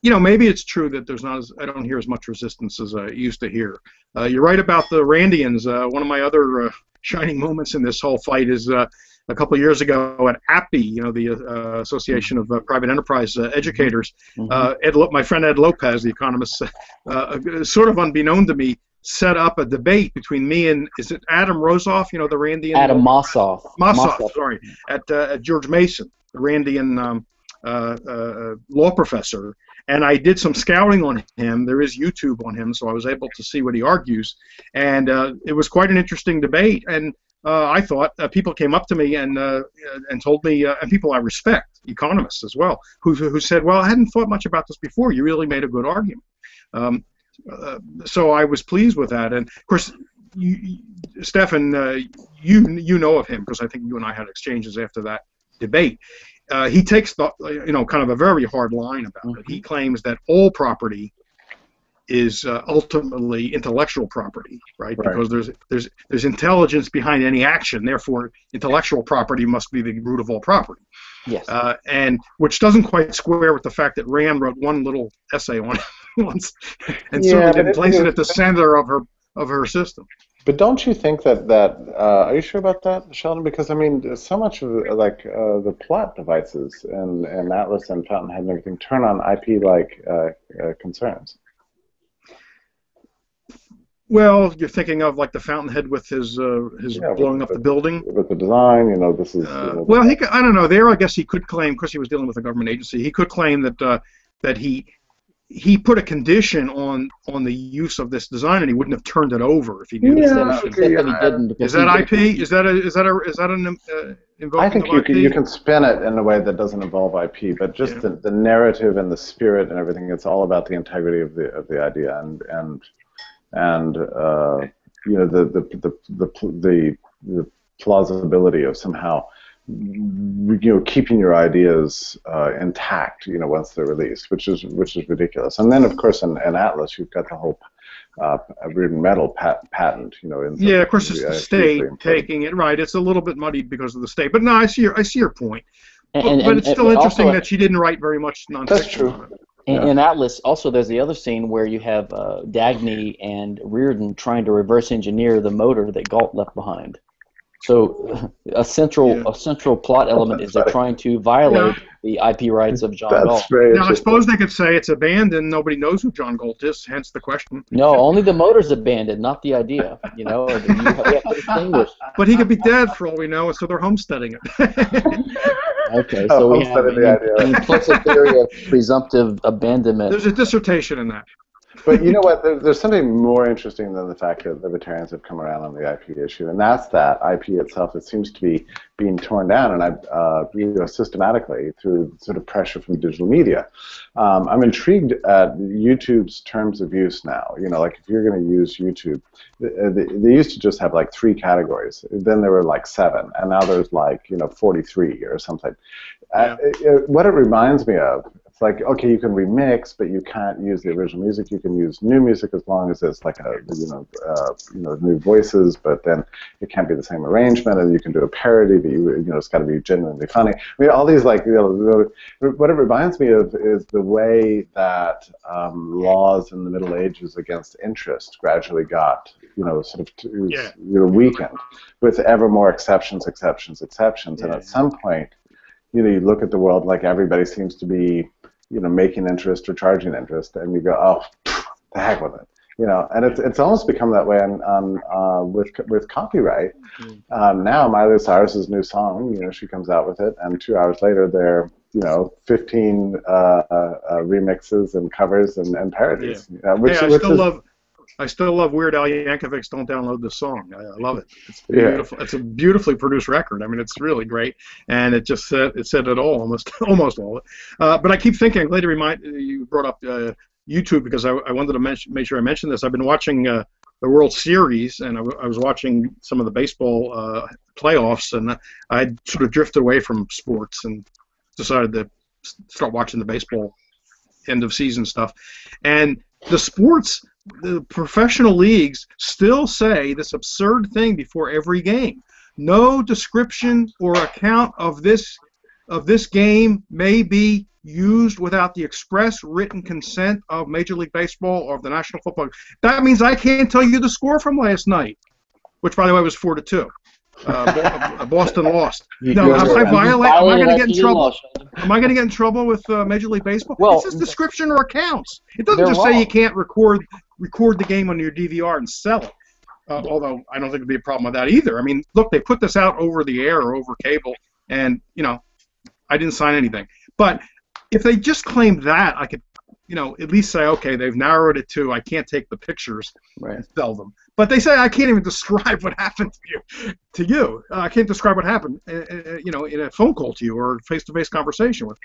you know, maybe it's true that there's not as I don't hear as much resistance as I used to hear. Uh, you're right about the Randians. Uh, one of my other uh, shining moments in this whole fight is uh, a couple of years ago at APPE, you know, the uh, Association of uh, Private Enterprise uh, Educators. Mhm. Uh, Ed, Lo- my friend Ed Lopez, the economist, uh, sort of unbeknown to me, set up a debate between me and is it Adam Rosoff, you know, the Randian Adam Mossoff. Mossoff, sorry, at, uh, at George Mason, the Randian um, uh, uh, law professor. And I did some scouting on him. There is YouTube on him, so I was able to see what he argues. And uh, it was quite an interesting debate. And uh, I thought uh, people came up to me and uh, and told me, uh, and people I respect, economists as well, who, who said, "Well, I hadn't thought much about this before. You really made a good argument." Um, uh, so I was pleased with that. And of course, you, Stefan, uh, you you know of him because I think you and I had exchanges after that debate. Uh, he takes the you know kind of a very hard line about it. He claims that all property is uh, ultimately intellectual property, right? Right. Because there's there's there's intelligence behind any action. Therefore, intellectual property must be the root of all property. Yes. Uh, and which doesn't quite square with the fact that Rand wrote one little essay on it once, and Yeah, certainly didn't place it it- at the center of her of her system. But don't you think that that uh, are you sure about that, Sheldon? Because I mean, so much of like uh, the plot devices and, and Atlas and Fountainhead and everything turn on IP-like uh, uh, concerns. Well, you're thinking of like the Fountainhead with his uh, his Yeah, blowing with up the building. With the design, you know, this is. you Uh, know, well, he could, I don't know. There, I guess he could claim because he was dealing with a government agency. He could claim that uh, that he he put a condition on on the use of this design, and he wouldn't have turned it over if he knew. He that. said, Yeah, he okay, said that he didn't Is that he IP? Is that a is that a is that an uh, invoking I think you IP? can you can spin it in a way that doesn't involve IP, but just Yeah. the, the narrative and the spirit and everything. It's all about the integrity of the of the idea and and and uh, you know the the the the, the, the plausibility of somehow you know keeping your ideas uh, intact you know once they're released which is which is ridiculous and then of course in, in atlas you've got the whole uh, Rearden metal pat, patent you know in Yeah, of course, it's yeah, the state taking it. Right, it's a little bit muddied because of the state, but no, I see your I see your point. and, But, and- but and- it's still and interesting also, that she didn't write very much nonfiction. That's true. in, Yeah. in Atlas, also there's the other scene where you have uh, Dagny and Rearden trying to reverse engineer the motor that Galt left behind. So a central Yeah. a central plot element is they're trying to violate the IP rights of John that's Galt. very Now, I suppose they could say it's abandoned. Nobody knows who John Galt is, hence the question. No, only the motor's abandoned, not the idea. You know, you have, we have to. But he could be dead for all we know, so they're homesteading it. Okay, Oh, so we instead have of the an, idea. an implicit theory of presumptive abandonment. There's a dissertation in that. But you know what? There, there's something more interesting than the fact that libertarians have come around on the IP issue, and that's that IP itself. It seems to be being torn down, and I, uh, you know, systematically through sort of pressure from digital media. Um, I'm intrigued at YouTube's terms of use now. You know, like if you're going to use YouTube, they, they they used to just have like three categories. Then there were like seven, and now there's like you know 43 or something. Uh, it- it- what it reminds me of, like okay, you can remix, but you can't use the original music. You can use new music as long as it's like a you know uh, you know new voices, but then it can't be the same arrangement, and you can do a parody, but you you know it's got to be genuinely funny. I mean, all these like you know, what it reminds me of is the way that um, laws in the Middle Ages against interest gradually got you know sort of to, Yeah. you know weakened with ever more exceptions, exceptions, exceptions, and at some point you know, you look at the world like everybody seems to be, you know, making interest or charging interest, and you go, oh, pff, the heck with it, you know. And it's it's almost become that way on, on uh, with with copyright. Um, now Miley Cyrus's new song, you know, she comes out with it, and two hours later, there, you know, 15 uh, uh, uh, remixes and covers and, and parodies, you know, which, hey, I which still is, love. I still love Weird Al Yankovic's "Don't Download This Song." I, I love it. It's Yeah. beautiful. It's a beautifully produced record. I mean, it's really great, and it just said it said it all, almost almost all. it. Uh, but I keep thinking. Later, remind you brought up uh, YouTube because I, I wanted to mention, make sure I mentioned this. I've been watching uh, the World Series, and I, w- I was watching some of the baseball uh, playoffs, and I sort of drifted away from sports and decided to start watching the baseball end of season stuff. And the sports, the professional leagues still say this absurd thing before every game. No description or account of this of this game may be used without the express written consent of Major League Baseball or of the National Football. That means I can't tell you the score from last night, which by the way was four to two. Uh, Bo- Boston lost. No, am I you violate- am I gonna get in trouble? law, Am I going to get in trouble with uh, Major League Baseball? Well, it says description or accounts. It doesn't they're just say you can't record record the game on your DVR and sell it. Uh, although I don't think there'd be a problem with that either. I mean, look, they put this out over the air or over cable, and you know, I didn't sign anything. But if they just claimed that, I could, you know, at least say, okay, they've narrowed it to I can't take the pictures Right. and sell them. But they say I can't even describe what happened to you. To you, uh, I can't describe what happened, uh, uh, you know, in a phone call to you or face-to-face conversation with.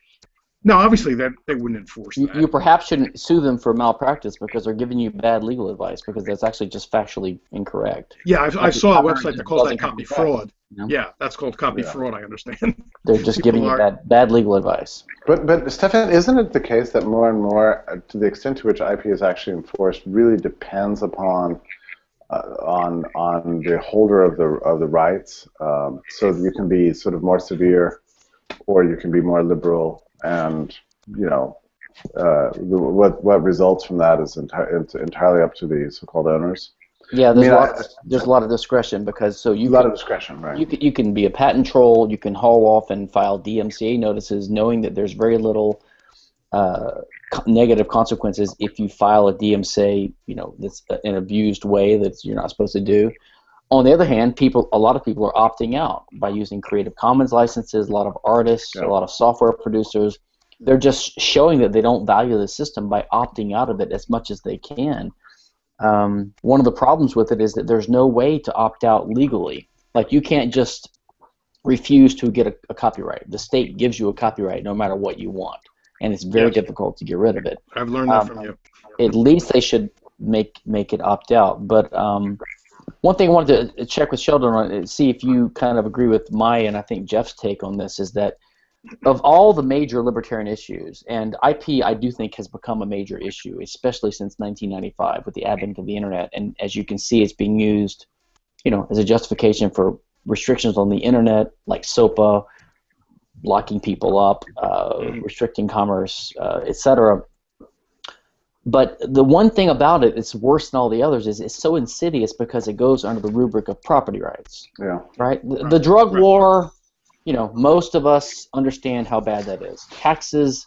No, obviously that they wouldn't enforce You, that. you perhaps shouldn't sue them for malpractice because they're giving you bad legal advice because that's actually just factually incorrect. yeah, I, I saw a website that calls that copy come back. fraud. No. Yeah, that's called copy Yeah. fraud. I understand. They're just People giving you bad, bad legal advice. But but Stefan, isn't it the case that more and more, uh, to the extent to which IP is actually enforced, really depends upon uh, on on the holder of the of the rights. Um, so you can be sort of more severe, or you can be more liberal, and you know. Uh, the, what what results from that is enti- it's entirely up to the so-called owners. Yeah, there's mean, a lot. I- of, there's a lot of discretion because so you a lot can, of discretion, right? you can you can be a patent troll. You can haul off and file DMCA notices, knowing that there's very little uh, negative consequences if you file a DMCA. You know, that's an abused way that you're not supposed to do. On the other hand, people, a lot of people are opting out by using Creative Commons licenses. A lot of artists, Yeah. a lot of software producers, they're just showing that they don't value the system by opting out of it as much as they can. Um, one of the problems with it is that there's no way to opt out legally. Like you can't just refuse to get a, a copyright. The state gives you a copyright no matter what you want, and it's very Yes. difficult to get rid of it. I've learned that Um, from you. At least they should make make it opt out. But um, one thing I wanted to check with Sheldon on, is see if you kind of agree with my and I think Jeff's take on this is that of all the major libertarian issues, and IP I do think has become a major issue, especially since 1995 with the advent of the internet. And as you can see, it's being used, you know, as a justification for restrictions on the internet, like SOPA, locking people up, uh, restricting commerce, uh, etc. But the one thing about it, that's worse than all the others, is it's so insidious because it goes under the rubric of property rights yeah. right? The, the drug Right. war, you know, most of us understand how bad that is. Taxes,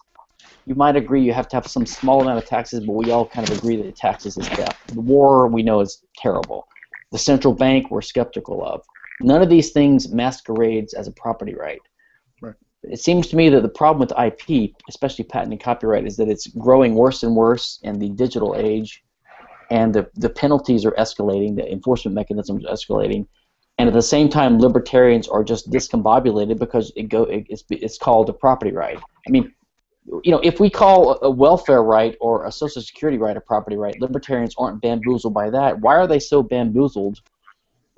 you might agree you have to have some small amount of taxes, but we all kind of agree that taxes is bad. The war, we know, is terrible. The central bank, we're skeptical of. None of these things masquerades as a property right. It seems to me that the problem with IP, especially patent and copyright, is that it's growing worse and worse in the digital age, and the, the penalties are escalating, the enforcement mechanisms are escalating, and at the same time, libertarians are just discombobulated because it go it, it's it's called a property right. I mean, you know, if we call a- a welfare right or a social security right a property right, libertarians aren't bamboozled by that. Why are they so bamboozled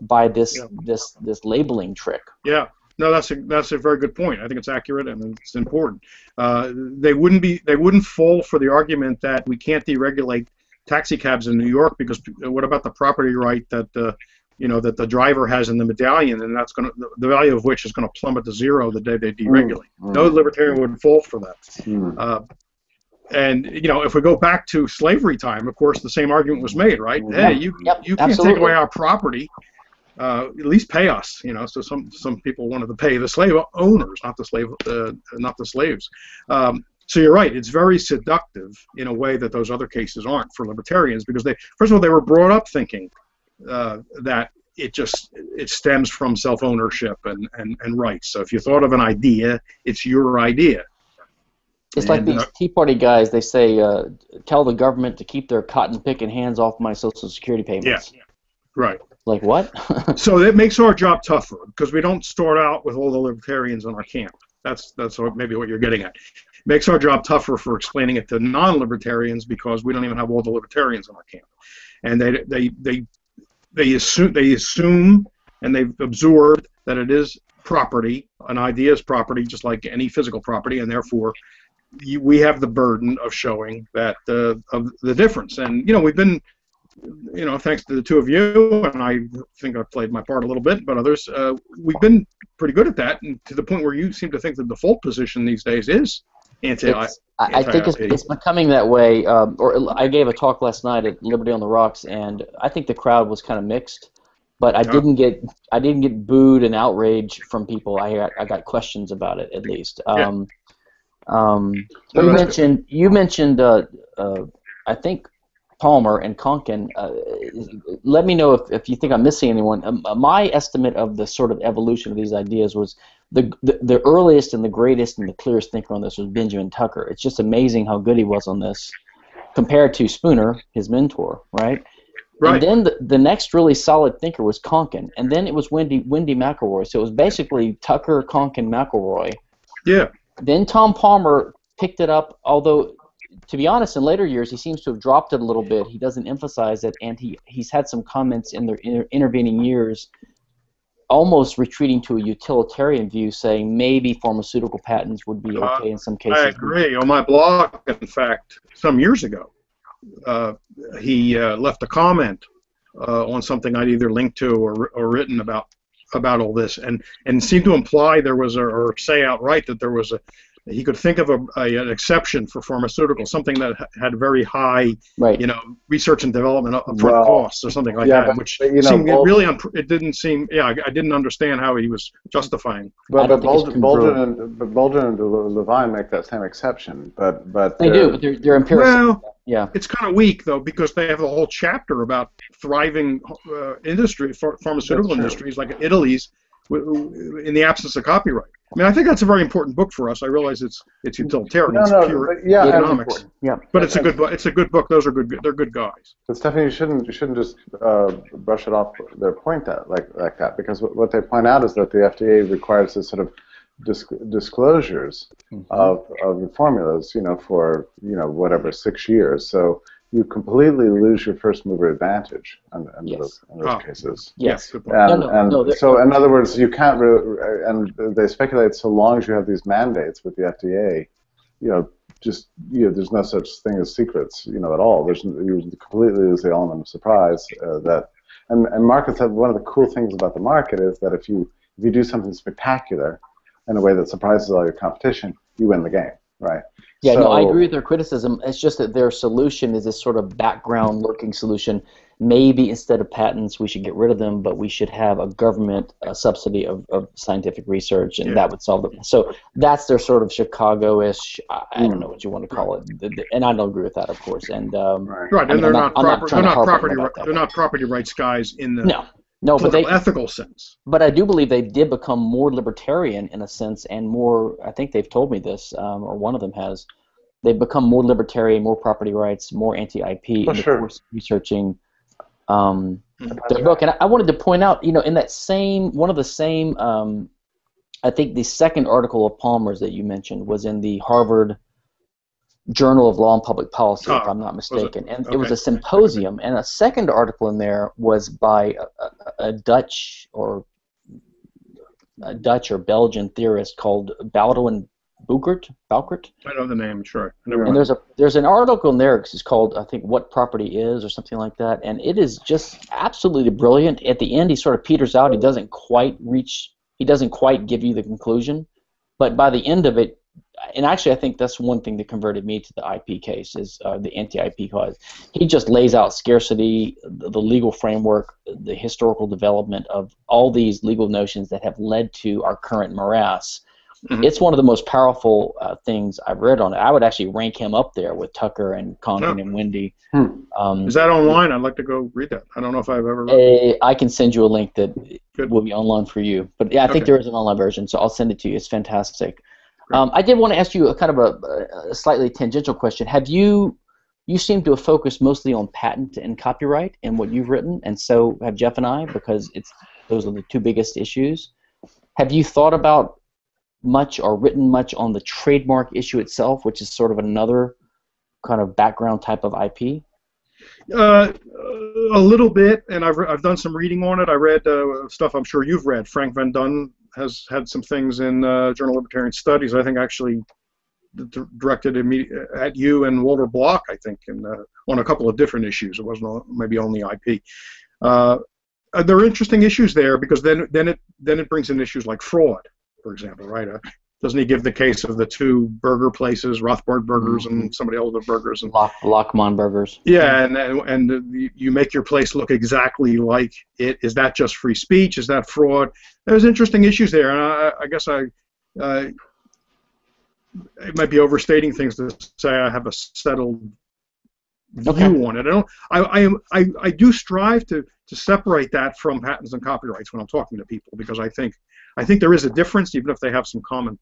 by this Yeah. this this labeling trick? Yeah. No, that's a that's a very good point. I think it's accurate and it's important. Uh, they wouldn't be they wouldn't fall for the argument that we can't deregulate taxi cabs in New York because what about the property right that uh, you know that the driver has in the medallion and that's going to the value of which is going to plummet to zero the day they deregulate. Mm. No libertarian would fall for that. Mm. Uh, and you know, if we go back to slavery time, of course, the same argument was made, right? Yeah. Hey, you Yep, you can't absolutely. take away our property. Uh, at least pay us, you know. So some some people wanted to pay the slave owners, not the slave, uh, not the slaves. Um, so you're right; it's very seductive in a way that those other cases aren't for libertarians because they, first of all, they were brought up thinking uh, that it just it stems from self-ownership and, and and rights. So if you thought of an idea, it's your idea. It's like these uh, Tea Party guys. They say, uh, "Tell the government to keep their cotton picking hands off my Social Security payments." Yeah, Right. Like what? So it makes our job tougher because we don't start out with all the libertarians in our camp. That's that's what, maybe what you're getting at. Makes our job tougher for explaining it to non-libertarians because we don't even have all the libertarians in our camp, and they they they they assume they assume and they've absorbed that it is property. An idea is property, just like any physical property, and therefore you, we have the burden of showing that uh, of the difference. And you know we've been you know, thanks to the two of you, and I think I've played my part a little bit, but others, uh, we've been pretty good at that, and to the point where you seem to think the default position these days is anti. It's, I, I think it's, it's becoming that way. Um, or I gave a talk last night at Liberty on the Rocks, and I think the crowd was kind of mixed. But I didn't get I didn't get booed and outrage from people. I got, I got questions about it at least. Yeah. Um, um, you mentioned you mentioned uh, uh, I think Palmer and Konkin. Uh, let me know if, if you think I'm missing anyone. Um, my estimate of the sort of evolution of these ideas was the, the the earliest and the greatest and the clearest thinker on this was Benjamin Tucker. It's just amazing how good he was on this compared to Spooner, his mentor, right? Right. And then the, the next really solid thinker was Konkin, and then it was Wendy Wendy McElroy. So it was basically Tucker, Konkin, McElroy. yeah, Then Tom Palmer picked it up, although to be honest, in later years he seems to have dropped it a little bit. He doesn't emphasize it, and he he's had some comments in the inter- intervening years almost retreating to a utilitarian view, saying maybe pharmaceutical patents would be Uh, okay in some cases. I agree. On my blog, in fact, some years ago, uh, he uh, left a comment uh, on something I'd either linked to or, or written about about all this, and and seemed to imply there was a, or say outright that there was a he could think of a, a an exception for pharmaceuticals, something that had very high, Right. you know, research and development upfront Well, costs or something like yeah, that, but- which but, you know, seemed both- really unpr it didn't seem. Yeah, I, I didn't understand how he was justifying. I But, don't but, Boldrin, Boldrin and but Boldrin and Levine make that same exception. But but They do, but they're, they're empirical. Well, yeah. it's kind of weak though because they have a whole chapter about thriving uh, industry, ph- pharmaceutical industries like Italy's, w- w- in the absence of copyright. I mean, I think that's a very important book for us. I realize it's it's utilitarian, No, it's no, pure but yeah, economics, Yeah. but it's a good book. It's a good book. Those are good. They're good guys. But Stephanie, you shouldn't you shouldn't just uh, brush it off their point that like like that because what, what they point out is that the FDA requires this sort of disc- disclosures Mhm. of of the formulas, you know, for you know whatever six years. So you completely lose your first mover advantage in, in Yes. those, in those Oh. cases. Yes. good. And, no, and no, so, in other words, you can't. Re- and they speculate so long as you have these mandates with the FDA, you know, just you know, there's no such thing as secrets, you know, at all. There's you completely lose the element of surprise uh, that. And, and markets have one of the cool things about the market is that if you if you do something spectacular in a way that surprises all your competition, you win the game, right? Yeah, no, I agree with their criticism. It's just that their solution is this sort of background lurking solution. Maybe instead of patents, we should get rid of them, but we should have a government uh, subsidy of, of scientific research, and Yeah. that would solve it. So that's their sort of Chicago-ish. I, I don't Mm. know what you want to call it, The- the- and I don't agree with that, of course. And um, Right. Right, I mean, and they're not, not- I'm not they're not property them ri- about that, they're not property rights guys in the no, no, but they, ethical sense. but I do believe they did become more libertarian in a sense, and more. I think they've told me this, um, or one of them has. They've become more libertarian, more property rights, more anti-IP Oh, in the sure. course of researching um, Mhm. their book. And I, I wanted to point out, you know, in that same one of the same, um, I think the second article of Palmer's that you mentioned was in the Harvard Journal of Law and Public Policy, if Oh, I'm not it? mistaken. And it was a symposium, and a second article in there was by a, a, a Dutch or a Dutch or Belgian theorist called Baldwin Bouckaert. Bouckaert. I know the name, sure. And there's a there's an article in there. Because it's called I think "What Property Is" or something like that, and it is just absolutely brilliant. At the end, he sort of peters out. He doesn't quite reach. He doesn't quite give you the conclusion, but by the end of it, and actually, I think that's one thing that converted me to the IP case is uh, the anti-IP cause. He just lays out scarcity, the, the legal framework, the historical development of all these legal notions that have led to our current morass. Mhm. It's one of the most powerful uh, things I've read on it. I would actually rank him up there with Tucker and Konkin Oh. and Wendy. Hmm. Um, Is that online? I'd like to go read that. I don't know if I've ever read eh, I can send you a link that Good. will be online for you. But yeah, I think Okay. there is an online version, so I'll send it to you. It's fantastic. Um, I did want to ask you a kind of a, a slightly tangential question. Have you you seem to have focused mostly on patent and copyright and what you've written, and so have Jeff and I because it's those are the two biggest issues. Have you thought about much or written much on the trademark issue itself, which is sort of another kind of background type of IP? Uh, a little bit, and I've, re- I've done some reading on it. I read uh, stuff I'm sure you've read. Frank Van Dun has had some things in uh, Journal of Libertarian Studies. I think actually directed at you and Walter Block, I think, in, uh, on a couple of different issues. It wasn't maybe only IP. Uh, uh, there are interesting issues there because then then it then it brings in issues like fraud, for example, right? Uh, doesn't he give the case of the two burger places, Rothbard Burgers and somebody else's burgers, and Lock Lockmon Burgers. yeah, and and and you make your place look exactly like it. Is that just free speech? Is that fraud? There's interesting issues there, and I, I guess I, uh, it might be overstating things to say I have a settled view Okay. on it. I don't. I, I am. I, I do strive to to separate that from patents and copyrights when I'm talking to people because I think I think there is a difference, even if they have some common,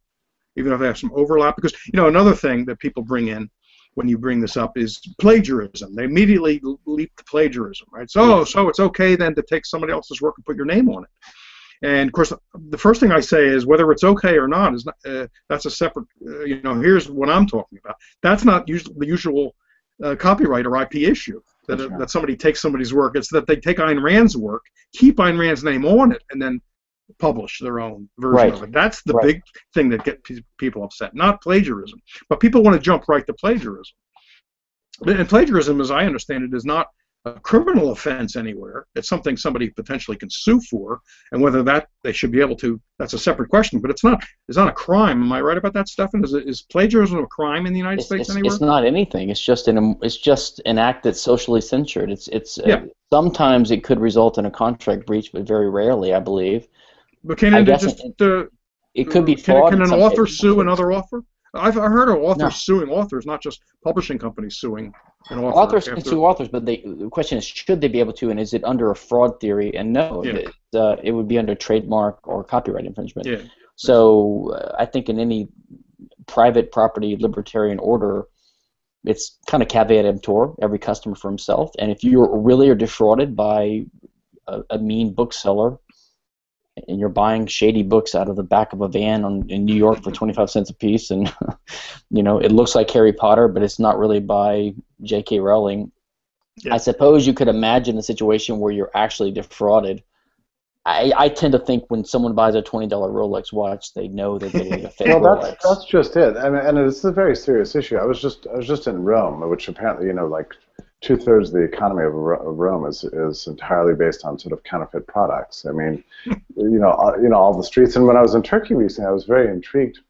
even if they have some overlap. Because you know another thing that people bring in when you bring this up is plagiarism. They immediately leap to plagiarism, right? So, so it's okay then to take somebody else's work and put your name on it. And of course, the first thing I say is whether it's okay or not is not, uh, that's a separate. Uh, you know, here's what I'm talking about. That's not usually the usual uh, copyright or IP issue. That, right. that somebody takes somebody's work. It's that they take Ayn Rand's work, keep Ayn Rand's name on it, and then publish their own version Right. of it. That's the Right. big thing that gets people upset, not plagiarism. But people want to jump right to plagiarism. And plagiarism, as I understand it, is not a criminal offense anywhere. It's something somebody potentially can sue for, and whether that they should be able to, that's a separate question. But it's not, it's not a crime. Am I right about that, Stefan? Is, it, is plagiarism a crime in the United It's, States it's, anywhere? it's not anything. It's just an it's just an act that's socially censored. It's it's uh, Yeah. sometimes it could result in a contract breach, but very rarely, I believe. But can it just it- uh, It could be can, can an author sue another author? I've I heard of authors No. suing authors, not just publishing companies suing an author. Authors can sue authors, but they, the question is, should they be able to, and is it under a fraud theory? And no, Yeah. it, uh, it would be under trademark or copyright infringement. Yeah. So uh, I think in any private property libertarian order, it's kind of caveat emptor, every customer for himself. And if you really are defrauded by a, a mean bookseller, and you're buying shady books out of the back of a van on, in New York for 25 cents a piece, and you know it looks like Harry Potter, but it's not really by J.K. Rowling. Yeah. I suppose you could imagine a situation where you're actually defrauded. I, I tend to think when someone buys a twenty dollar Rolex watch, they know they're getting a fake Well, Rolex. that's that's just it. I mean, and it's a very serious issue. I was just I was just in Rome, which apparently you know like two thirds of the economy of, of Rome is is entirely based on sort of counterfeit products. I mean, you know, uh, you know all the streets. And when I was in Turkey recently, I was very intrigued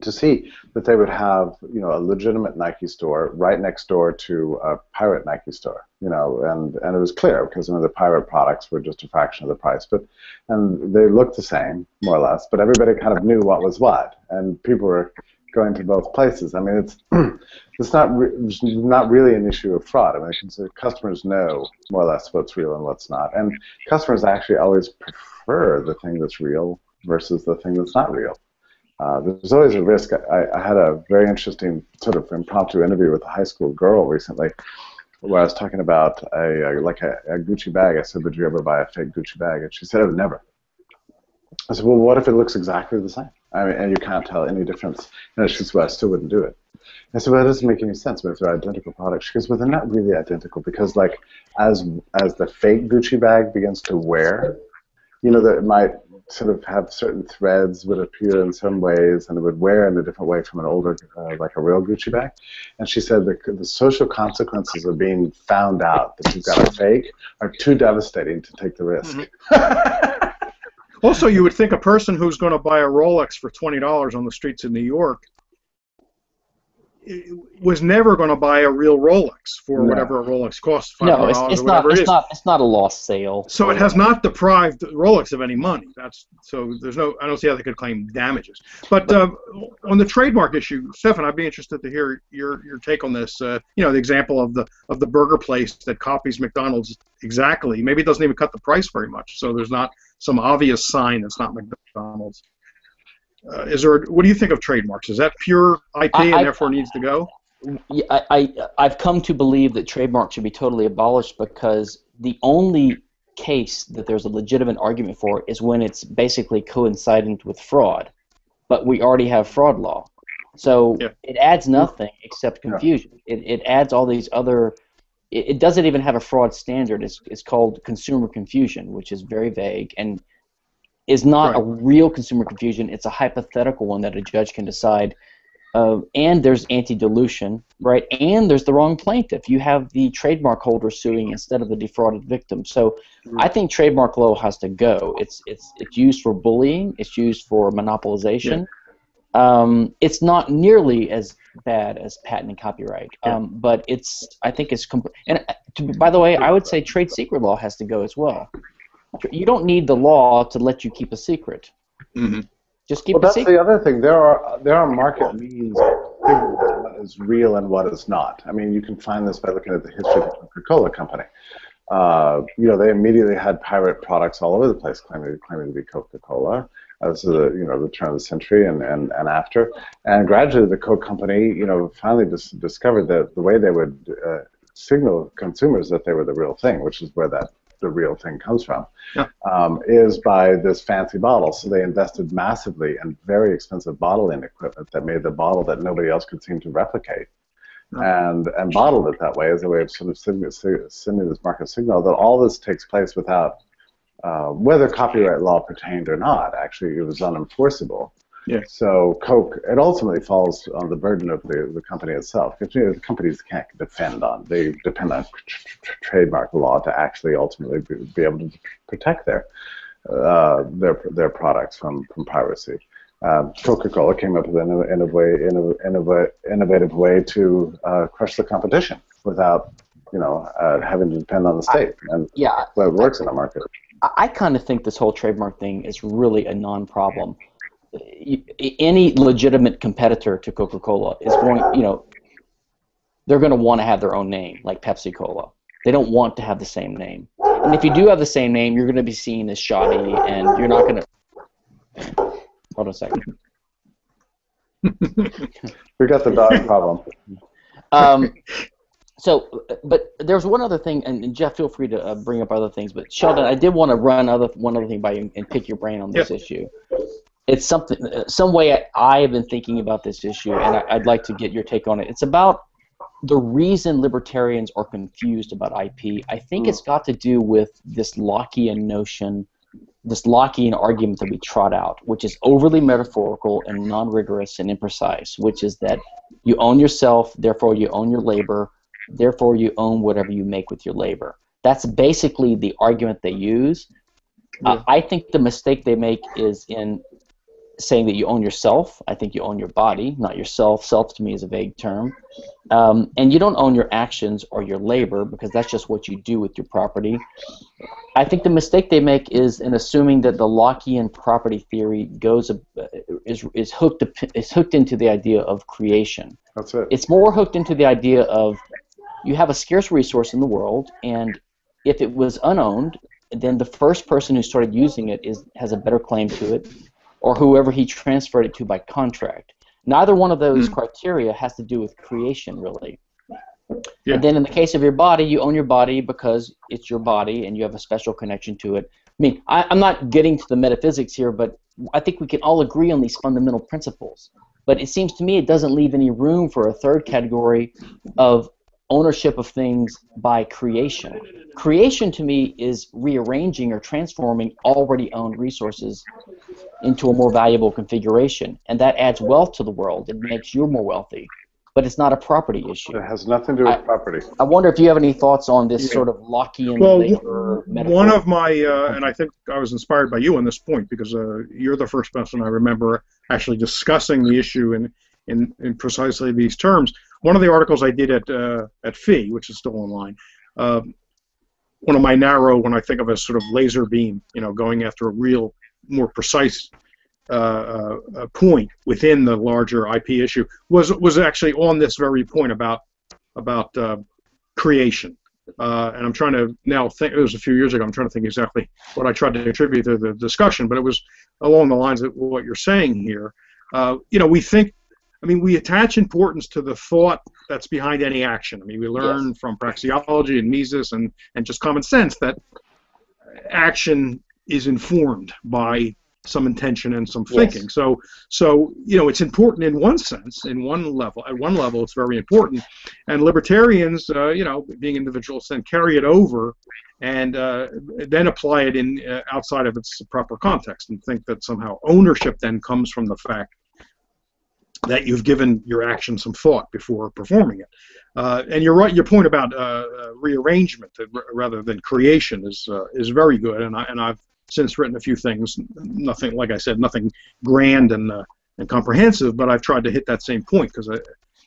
to see that they would have you know a legitimate Nike store right next door to a pirate Nike store. You know, and and it was clear because you know, the pirate products were just a fraction of the price, but and they looked the same more or less. But everybody kind of knew what was what, and people were going to both places. I mean, it's it's not re- it's not really an issue of fraud. I mean, customers know more or less what's real and what's not, and customers actually always prefer the thing that's real versus the thing that's not real. Uh, there's always a risk. I, I had a very interesting sort of impromptu interview with a high school girl recently, where I was talking about a, a like a, a Gucci bag. I said, "Would you ever buy a fake Gucci bag?" And she said, "I would never." I said, "Well, what if it looks exactly the same? I mean, and you can't tell any difference." And she said, "Well, I still wouldn't do it." I said, "Well, that doesn't make any sense. But if they're identical products," she goes, "Well, they're not really identical because, like, as as the fake Gucci bag begins to wear, you know, that it might sort of have certain threads would appear in some ways, and it would wear in a different way from an older, uh, like a real Gucci bag." And she said the the social consequences of being found out that you've got a fake are too devastating to take the risk. Also, you would think a person who's going to buy a Rolex for twenty dollars on the streets of New York was never going to buy a real Rolex for No. whatever a Rolex costs, no, it's, it's or not. it It's not. It's not a lost sale. So it has not deprived Rolex of any money. That's so there's no. I don't see how they could claim damages. But uh, on the trademark issue, Stefan, I'd be interested to hear your your take on this. Uh, you know, the example of the of the burger place that copies McDonald's exactly. Maybe it doesn't even cut the price very much. So there's not some obvious sign that's not McDonald's. Uh, is there? What do you think of trademarks? Is that pure IP I- and I- therefore needs to go? I, I I've come to believe that trademarks should be totally abolished because the only case that there's a legitimate argument for is when it's basically coincident with fraud. But we already have fraud law. So Yeah. it adds nothing except confusion. It, it adds all these other it, it doesn't even have a fraud standard. It's it's called consumer confusion, which is very vague and is not a real consumer confusion. It's a hypothetical one that a judge can decide uh, and there's anti-dilution, right? And there's the wrong plaintiff. You have the trademark holder suing instead of the defrauded victim. So I think trademark law has to go. It's it's it's used for bullying. It's used for monopolization. Um, it's not nearly as bad as patent and copyright, Yeah. um, but it's I think it's compl- and uh, to, by the way, I would say trade secret law has to go as well. You don't need the law to let you keep a secret. Mm-hmm. Just keep Well, a that's secret. the other thing. There are there are market means of what is real and what is not. I mean, you can find this by looking at the history of the Coca-Cola company. Uh, you know, they immediately had pirate products all over the place, claiming claiming to be Coca-Cola. Is the you know the turn of the century and, and, and after, and gradually the Coke company you know finally dis- discovered that the way they would uh, signal consumers that they were the real thing, which is where that the real thing comes from, Yeah. um, is by this fancy bottle. So they invested massively in very expensive bottling equipment that made the bottle that nobody else could seem to replicate. And, and bottled it that way as a way of sort of sending, sending this market signal that all this takes place without uh, whether copyright law pertained or not. Actually, it was unenforceable. Yeah. So Coke, it ultimately falls on the burden of the, the company itself. The companies can't defend on, they depend on tr- tr- trademark law to actually ultimately be, be able to protect their uh, their their products from from piracy. Um, Coca-Cola came up with an innovative, innovative, innovative way to uh, crush the competition without, you know, uh, having to depend on the state. And Yeah, it works in the market. I, I kind of think this whole trademark thing is really a non-problem. Any legitimate competitor to Coca-Cola is going, you know, they're going to want to have their own name, like Pepsi Cola. They don't want to have the same name. And if you do have the same name, you're going to be seen as shoddy, and you're not going to. Hold on a second. We got the dog problem. Um, so, but there's one other thing, and, and Jeff, feel free to uh, bring up other things. But Sheldon, I did want to run other one other thing by you and pick your brain on this issue. It's something, uh, some way I, I have been thinking about this issue, and I, I'd like to get your take on it. It's about the reason libertarians are confused about IP. I think it's got to do with this Lockean notion, this Lockean argument that we trot out, which is overly metaphorical and non-rigorous and imprecise, which is that you own yourself, therefore you own your labor, therefore you own whatever you make with your labor. That's basically the argument they use. Uh, I think the mistake they make is in saying that you own yourself. I think you own your body, not yourself. Self to me is a vague term. Um, and you don't own your actions or your labor because that's just what you do with your property. I think the mistake they make is in assuming that the Lockean property theory goes uh, is is hooked is hooked into the idea of creation. That's it. It's more hooked into the idea of you have a scarce resource in the world, and if it was unowned, then the first person who started using it is has a better claim to it, or whoever he transferred it to by contract. Neither one of those hmm. criteria has to do with creation, really. Yeah. And then in the case of your body, you own your body because it's your body and you have a special connection to it. I mean, I, I'm not getting to the metaphysics here, but I think we can all agree on these fundamental principles. But it seems to me it doesn't leave any room for a third category of ownership of things by creation. Creation to me is rearranging or transforming already owned resources into a more valuable configuration, and that adds wealth to the world. It makes you more wealthy, but it's not a property issue. It has nothing to do with I- property. I wonder if you have any thoughts on this Yeah. sort of Lockean Well, labor metaphor. One of my, uh, and I think I was inspired by you on this point because uh, you're the first person I remember actually discussing the issue in, in, in precisely these terms. One of the articles I did at uh, at FEE, which is still online, um, one of my narrow, when I think of as sort of laser beam, you know, going after a real, more precise uh, uh, uh, point within the larger IP issue, was was actually on this very point about about uh, creation. Uh, and I'm trying to now think. It was a few years ago. I'm trying to think exactly what I tried to contribute to the discussion, but it was along the lines of what you're saying here. Uh, you know, we think. I mean, we attach importance to the thought that's behind any action. I mean, we learn from praxeology and Mises and and just common sense that action is informed by some intention and some Yes. thinking. So, so you know, it's important in one sense, in one level. At one level, it's very important. And libertarians, uh, you know, being individuals, then carry it over and uh, then apply it in uh, outside of its proper context and think that somehow ownership then comes from the fact that you've given your action some thought before performing it. Uh, and you're right. Your point about uh, uh, rearrangement uh, rather than creation is uh, is very good. And I and I've since written a few things. Nothing, like I said, nothing grand and uh, and comprehensive. But I've tried to hit that same point because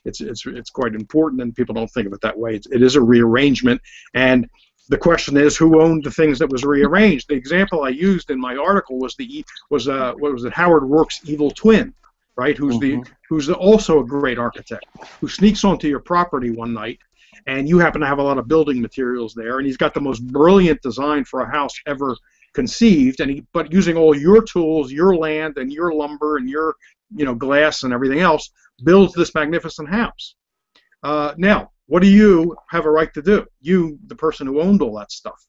it's it's it's quite important, and people don't think of it that way. It's, it is a rearrangement, and the question is who owned the things that was rearranged. The example I used in my article was the was uh, what was it Howard Roark's evil twin, right? Who's the who's also a great architect who sneaks onto your property one night and you happen to have a lot of building materials there and he's got the most brilliant design for a house ever conceived and he but using all your tools your land and your lumber and your you know glass and everything else builds this magnificent house. Uh, now what do you have a right to do? You the person who owned all that stuff.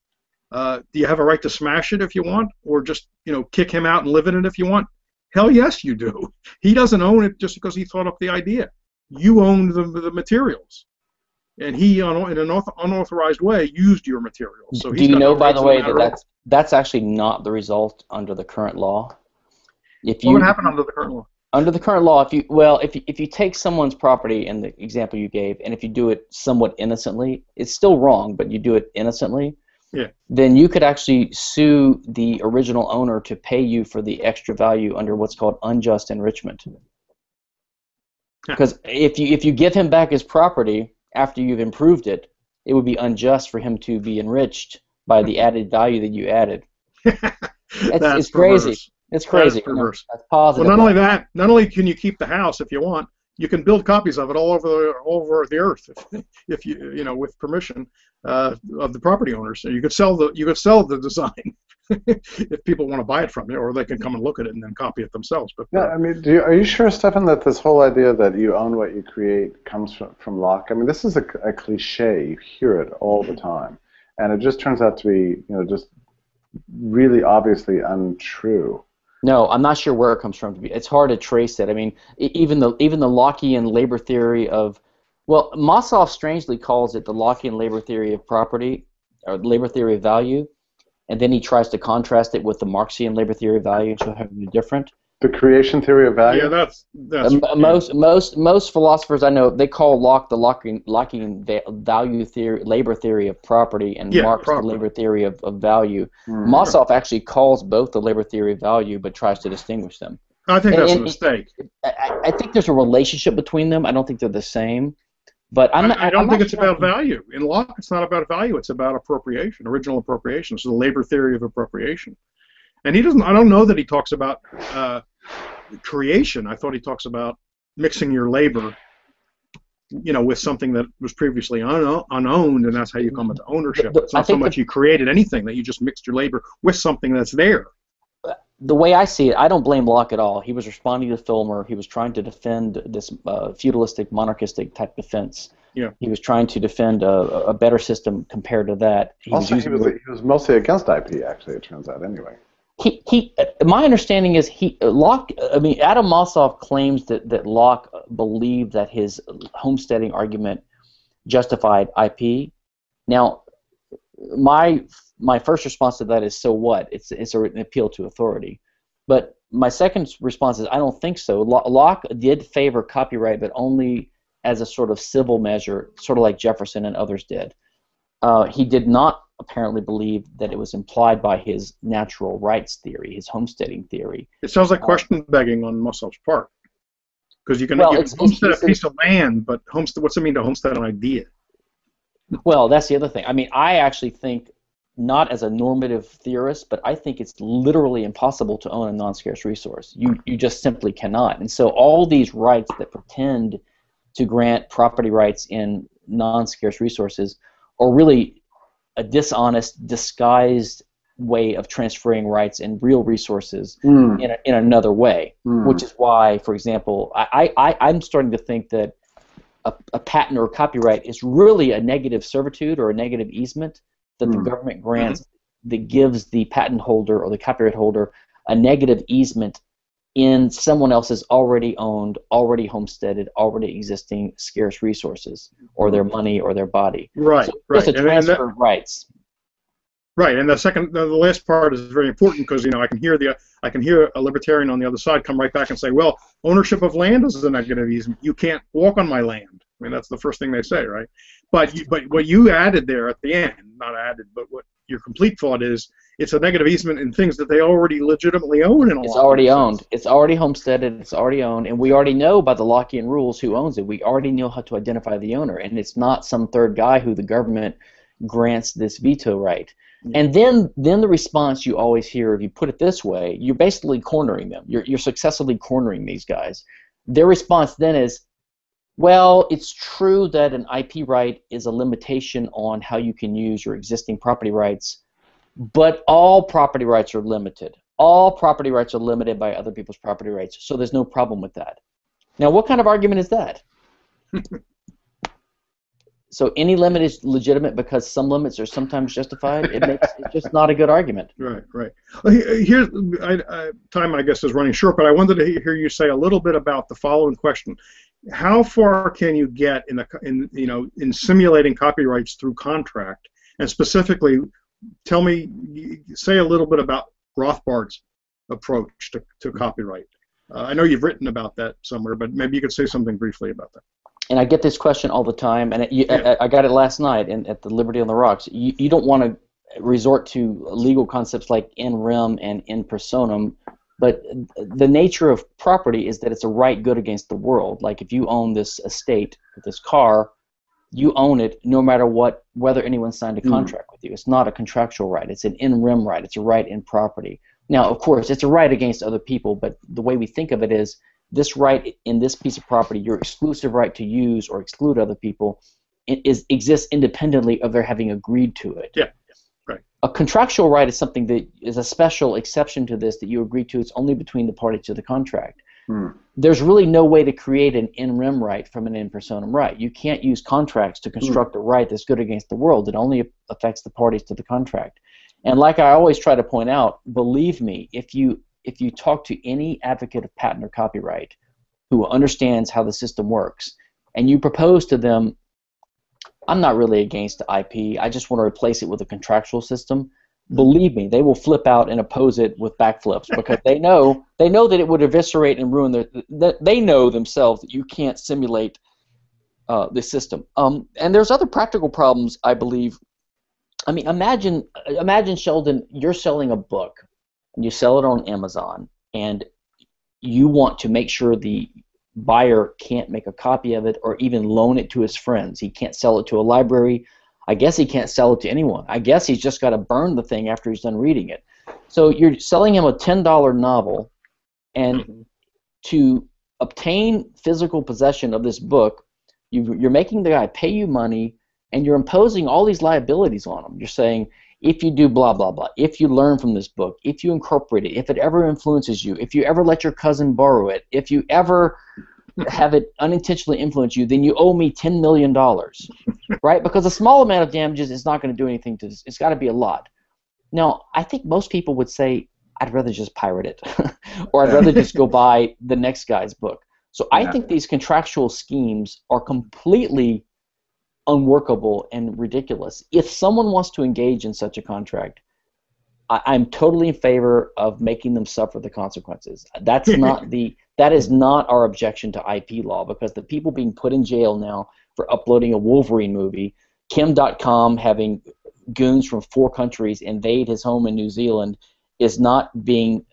Uh, do you have a right to smash it if you want or just you know kick him out and live in it if you want hell yes you do he doesn't own it just because he thought up the idea you own the, the materials and he, on, in an auth- unauthorized way, used your materials. So Do you know, by the way, that matter at all. that's that's actually not the result under the current law? If What you would happen under the current law? under the current law, if you well, if you, if you take someone's property in the example you gave, and if you do it somewhat innocently, it's still wrong, but you do it innocently. Yeah. Then you could actually sue the original owner to pay you for the extra value under what's called unjust enrichment. Huh. Because if you if you give him back his property after you've improved it, it would be unjust for him to be enriched by the hmm. added value that you added. That's it's crazy. It's crazy. That is perverse. That's positive. Well, not only that, not only can you keep the house if you want, you can build copies of it all over the all over the earth if, if you you know with permission uh, of the property owners. You could sell the you could sell the design if people want to buy it from you, or they can come and look at it and then copy it themselves. But Yeah, I mean, you, are you sure, Stephan, that this whole idea that you own what you create comes from, from Locke? I mean, this is a, a cliche. You hear it all the time, and it just turns out to be, you know, just really obviously untrue. No, I'm not sure where it comes from. It's hard to trace it. I mean, even the even the Lockean labor theory of, well, Mossoff strangely calls it the Lockean labor theory of property, or labor theory of value, and then he tries to contrast it with the Marxian labor theory of value how they're different. The creation theory of value. yeah, that's that's most most most philosophers I know they call Locke the Lockean, Lockean value theory, labor theory of property, and Yeah, Marx property. the labor theory of, of value. Hmm. Mossoff actually calls both the labor theory of value, but tries to distinguish them. I think that's a mistake. I, I- I think there's a relationship between them. I don't think they're the same, but I'm not, I, I don't I'm think not it's sure. about value. In Locke, it's not about value. It's about appropriation, original appropriation. So the labor theory of appropriation. And he doesn't. I don't know that he talks about uh, creation. I thought he talks about mixing your labor, you know, with something that was previously uno- unowned, and that's how you come into ownership. But- It's not so think much you created anything that you just mixed your labor with something that's there. The way I see it, I don't blame Locke at all. He was responding to Filmer. He was trying to defend this uh, feudalistic, monarchistic type defense. Yeah. He was trying to defend a, a better system compared to that. He also, he using was, he was mostly against IP, actually, it turns out, anyway. He, he my understanding is he Locke I mean Adam Mossoff claims that that Locke believed that his homesteading argument justified IP. Now my my first response to that is so what? It's it's an appeal to authority. But my second response is I don't think so. Locke did favor copyright, but only as a sort of civil measure, sort of like Jefferson and others did. Uh, he did not apparently believed that it was implied by his natural rights theory, his homesteading theory. It sounds like Uh, question begging on Mossoff's part. Because you can, Well, you homestead a piece of land, but homestead, what's it mean to homestead an idea? Well, that's the other thing. I mean, I actually think, not as a normative theorist, but I think it's literally impossible to own a non-scarce resource. You you just simply cannot. And so all these rights that pretend to grant property rights in non-scarce resources are really a dishonest, disguised way of transferring rights and real resources Hmm. in, a, in another way. Hmm. which is why, for example, I, I, I'm starting to think that a, a patent or a copyright is really a negative servitude or a negative easement that the Hmm. government grants that gives the patent holder or the copyright holder a negative easement in someone else's already owned, already homesteaded, already existing scarce resources, or their money or their body. Right, So right. Just a and that- transfer of rights. Right, and the second, the the last part is very important because you know I can hear the I can hear a libertarian on the other side come right back and say, well, ownership of land is a negative easement. You can't walk on my land. I mean, that's the first thing they say, right? But you, but what you added there at the end, not added, but what your complete thought is, it's a negative easement in things that they already legitimately own in a It's already owned. It's already homesteaded. It's already owned, and we already know by the Lockean rules who owns it. We already know how to identify the owner, and it's not some third guy who the government grants this veto right. And then, then the response you always hear, if you put it this way, you're basically cornering them. You're, you're successfully cornering these guys. Their response then is, well, it's true that an IP right is a limitation on how you can use your existing property rights, but all property rights are limited. All property rights are limited by other people's property rights, so there's no problem with that. Now, what kind of argument is that? so any limit is legitimate because some limits are sometimes justified. It makes it's just not a good argument. Right, right. Well, he- Here's I, I, time. I guess is running short, but I wanted to hear you say a little bit about the following question: how far can you get in the in you know in simulating copyrights through contract? And specifically, tell me, say a little bit about Rothbard's approach to, to copyright. Uh, I know you've written about that somewhere, but maybe you could say something briefly about that. And I get this question all the time, and it, you, Yeah. I, I got it last night in, at the Liberty on the Rocks. You, you don't want to resort to legal concepts like in rem and in personam, but the nature of property is that it's a right good against the world. Like if you own this estate, this car, you own it no matter what, whether anyone signed a Mm. contract with you. It's not a contractual right. It's an in rem right. It's a right in property. Now, of course, it's a right against other people, but the way we think of it is this right in this piece of property, your exclusive right to use or exclude other people, it is exists independently of their having agreed to it. Yeah, right. A contractual right is something that is a special exception to this that you agree to. It's only between the parties to the contract. Hmm. There's really no way to create an in rem right from an in personam right. You can't use contracts to construct a right that's good against the world. It only affects the parties to the contract. And like I always try to point out, believe me, if you if you talk to any advocate of patent or copyright who understands how the system works, and you propose to them, I'm not really against IP. I just want to replace it with a contractual system. Believe me, they will flip out and oppose it with backflips because they know they know that it would eviscerate and ruin their. That they know themselves that you can't simulate uh, the system. Um, and there's other practical problems, I believe. I mean, imagine imagine Sheldon, you're selling a book, and you sell it on Amazon, and you want to make sure the buyer can't make a copy of it or even loan it to his friends. He can't sell it to a library. I guess he can't sell it to anyone. I guess he's just got to burn the thing after he's done reading it. So you're selling him a $10 novel, and mm-hmm. to obtain physical possession of this book, you, you're making the guy pay you money, and you're imposing all these liabilities on him. You're saying, if you do blah blah blah, if you learn from this book, if you incorporate it, if it ever influences you, if you ever let your cousin borrow it, if you ever have it unintentionally influence you, then you owe me ten million dollars, right? Because a small amount of damages is not going to do anything to. It's got to be a lot. Now, I think most people would say, I'd rather just pirate it, or I'd rather just go buy the next guy's book. So I think these contractual schemes are completely unworkable and ridiculous. If someone wants to engage in such a contract, I, I'm totally in favor of making them suffer the consequences. That's not the that is not our objection to IP law because the people being put in jail now for uploading a Wolverine movie, Kim Dotcom having goons from four countries invade his home in New Zealand is not being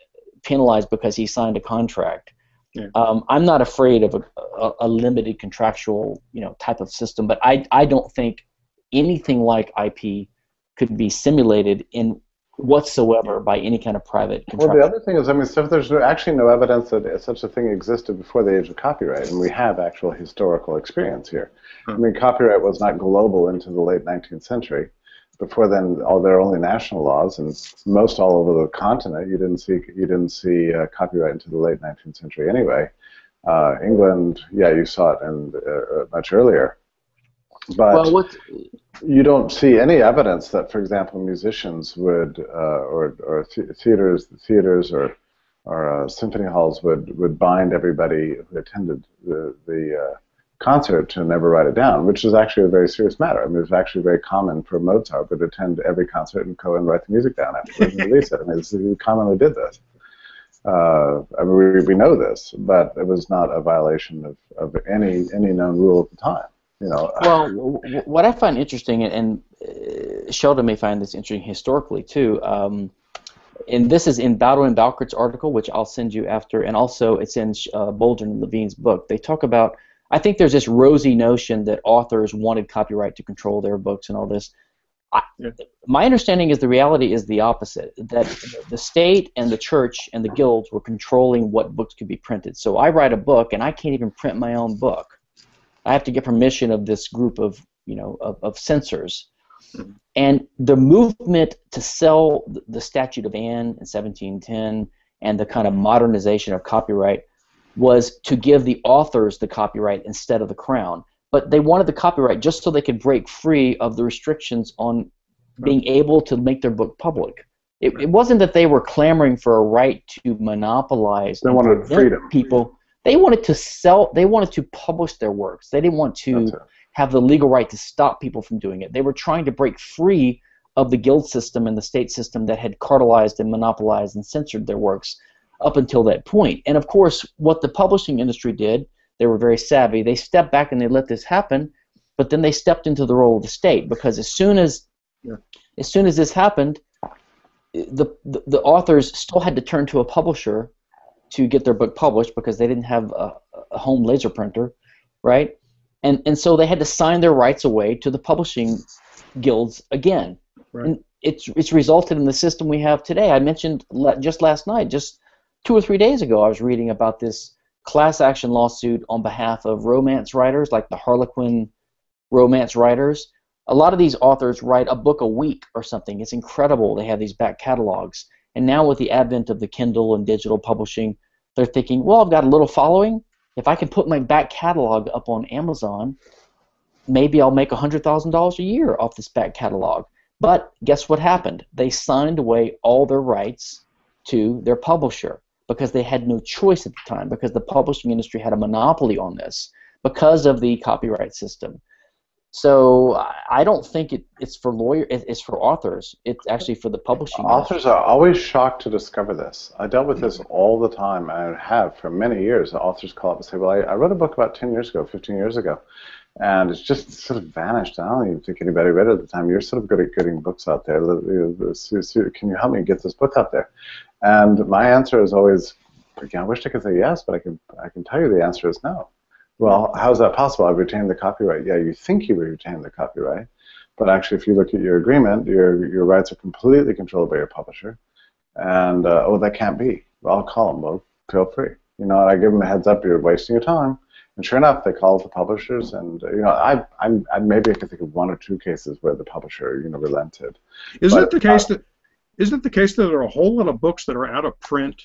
penalized because he signed a contract. Yeah. Um, I'm not afraid of a, a, a limited contractual, you know, type of system, but I, I don't think anything like IP could be simulated in whatsoever by any kind of private Well, the other thing is, I mean, so there's no- actually no evidence that such a thing existed before the age of copyright, and we have actual historical experience here. I mean, copyright was not global into the late 19th century. Before then, all there were only national laws, and most all over the continent, you didn't see you didn't see uh, copyright into the late 19th century anyway. Uh, England, yeah, you saw it in, uh, much earlier. But well, what, you don't see any evidence that, for example, musicians would, uh, or or the- theaters, theaters, or or uh, symphony halls would would bind everybody who attended the the uh, concert to never write it down, which is actually a very serious matter. I mean, it's actually very common for Mozart to attend every concert and go and write the music down afterwards and release it. I mean, it's, he commonly did this. Uh, I mean, we, we know this, but it was not a violation of, of any any known rule at the time. You know, well, w- w- what I find interesting, and, and uh, Sheldon may find this interesting historically too, um, and this is in Baldwin Bouckaert's article, which I'll send you after, and also it's in uh, Boldrin and Levine's book. They talk about, I think there's this rosy notion that authors wanted copyright to control their books and all this. I, My understanding is the reality is the opposite, that the state and the church and the guilds were controlling what books could be printed. So I write a book, and I can't even print my own book. I have to get permission of this group of you know of, of censors. Hmm. And the movement to sell the Statute of Anne in 1710 and the kind of modernization of copyright was to give the authors the copyright instead of the crown. But they wanted the copyright just so they could break free of the restrictions on being able to make their book public. It, it wasn't that they were clamoring for a right to monopolize They wanted freedom. people They wanted to sell. They wanted to publish their works. They didn't want to have the legal right to stop people from doing it. They were trying to break free of the guild system and the state system that had cartelized and monopolized and censored their works up until that point. And of course, what the publishing industry did, they were very savvy. They stepped back and they let this happen, but then they stepped into the role of the state because as soon as Yeah. as soon as this happened, the, the the authors still had to turn to a publisher to get their book published because they didn't have a, a home laser printer, right? And and so they had to sign their rights away to the publishing guilds again. Right. And it's it's resulted in the system we have today. I mentioned la- just last night, just two or three days ago, I was reading about this class action lawsuit on behalf of romance writers, like the Harlequin romance writers. A lot of these authors write a book a week or something. It's incredible. They have these back catalogs. And now with the advent of the Kindle and digital publishing, they're thinking, well, I've got a little following. If I can put my back catalog up on Amazon, maybe I'll make $100,000 a year off this back catalog. But guess what happened? They signed away all their rights to their publisher because they had no choice at the time because the publishing industry had a monopoly on this because of the copyright system. So I- don't think it, it's for lawyer. it- It's for authors. It's actually for the publishing. industry. Authors are always shocked to discover this. I dealt with this mm-hmm. all the time. I have for many years. Authors call up and say, "Well, I, I wrote a book about 10 years ago, 15 years ago, and it's just sort of vanished. I don't even think anybody read it at the time. You're sort of good at getting books out there. Can you help me get this book out there?" And my answer is always, "Again, I wish I could say yes, but I can I can tell you the answer is no." Well, how is that possible? I've retained the copyright. Yeah, you think you retained the copyright, but actually, if you look at your agreement, your your rights are completely controlled by your publisher. And uh, oh, that can't be. Well, I'll call them. Well, feel free. You know, and I give them a heads up. You're wasting your time. And sure enough, they call the publishers, and uh, you know, I, I'm, I maybe I can think of one or two cases where the publisher, you know, relented. Isn't But, it the case that isn't it the case that there are a whole lot of books that are out of print,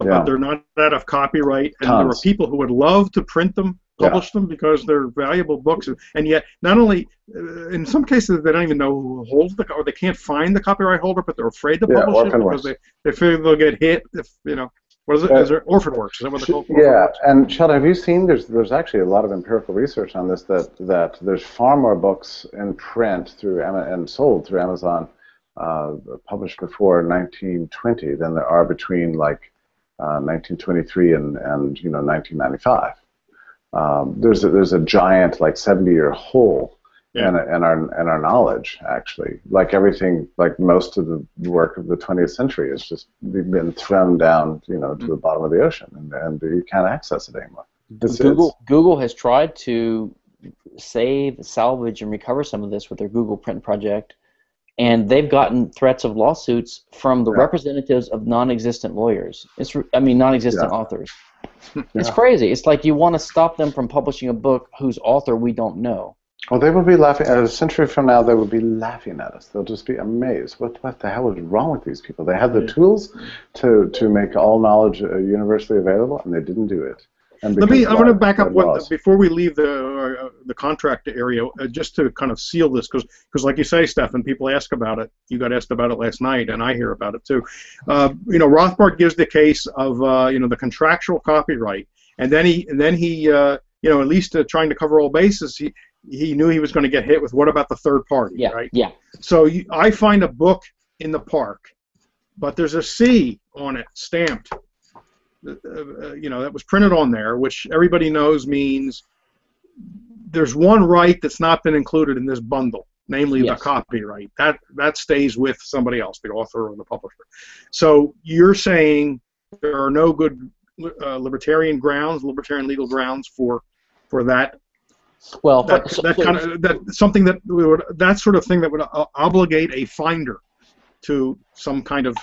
Yeah. but they're not out of copyright, and there are people who would love to print them, Yeah. publish them because they're valuable books, and yet not only uh, in some cases they don't even know who holds the or they can't find the copyright holder, but they're afraid to Yeah, publish it orphan because works. they, they fear they'll get hit if you know. What is it? Yeah. Is there orphan works? Is that what they're called? Yeah, works? and Sheldon, have you seen? There's there's actually a lot of empirical research on this that that there's far more books in print through and sold through Amazon, uh, published before 1920 than there are between like uh, 1923 and and you know 1995. Um, there's a, there's a giant like 70 year hole Yeah. in, in our in our knowledge actually. Like everything, like most of the work of the 20th century has just been thrown down you know to the bottom of the ocean, and, and you can't access it anymore. This Google is Google has tried to save, salvage, and recover some of this with their Google Print project, and they've gotten threats of lawsuits from the Yeah. representatives of non-existent lawyers. It's re- I mean non-existent Yeah. authors. It's crazy. It's like you want to stop them from publishing a book whose author we don't know. Well, they will be laughing. A century from now, they will be laughing at us. They'll just be amazed. What, what the hell is wrong with these people? They have the tools to, to make all knowledge uh, universally available, and they didn't do it. Let me. I want to back up one, before we leave the uh, the contract area, uh, just to kind of seal this, because like you say, Stephan, people ask about it. You got asked about it last night, and I hear about it too. Uh, you know, Rothbard gives the case of uh, you know the contractual copyright, and then he and then he uh, you know at least uh, trying to cover all bases. He he knew he was going to get hit with what about the third party, Yeah, right? yeah. So you, I find a book in the park, but there's a C on it stamped. Uh, you know, that was printed on there, which everybody knows means there's one right that's not been included in this bundle, namely Yes. the copyright. That that stays with somebody else, the author or the publisher. So you're saying there are no good uh, libertarian grounds, libertarian legal grounds for for that Well, that, so- that kind of that something that would that sort of thing that would uh, obligate a finder to some kind of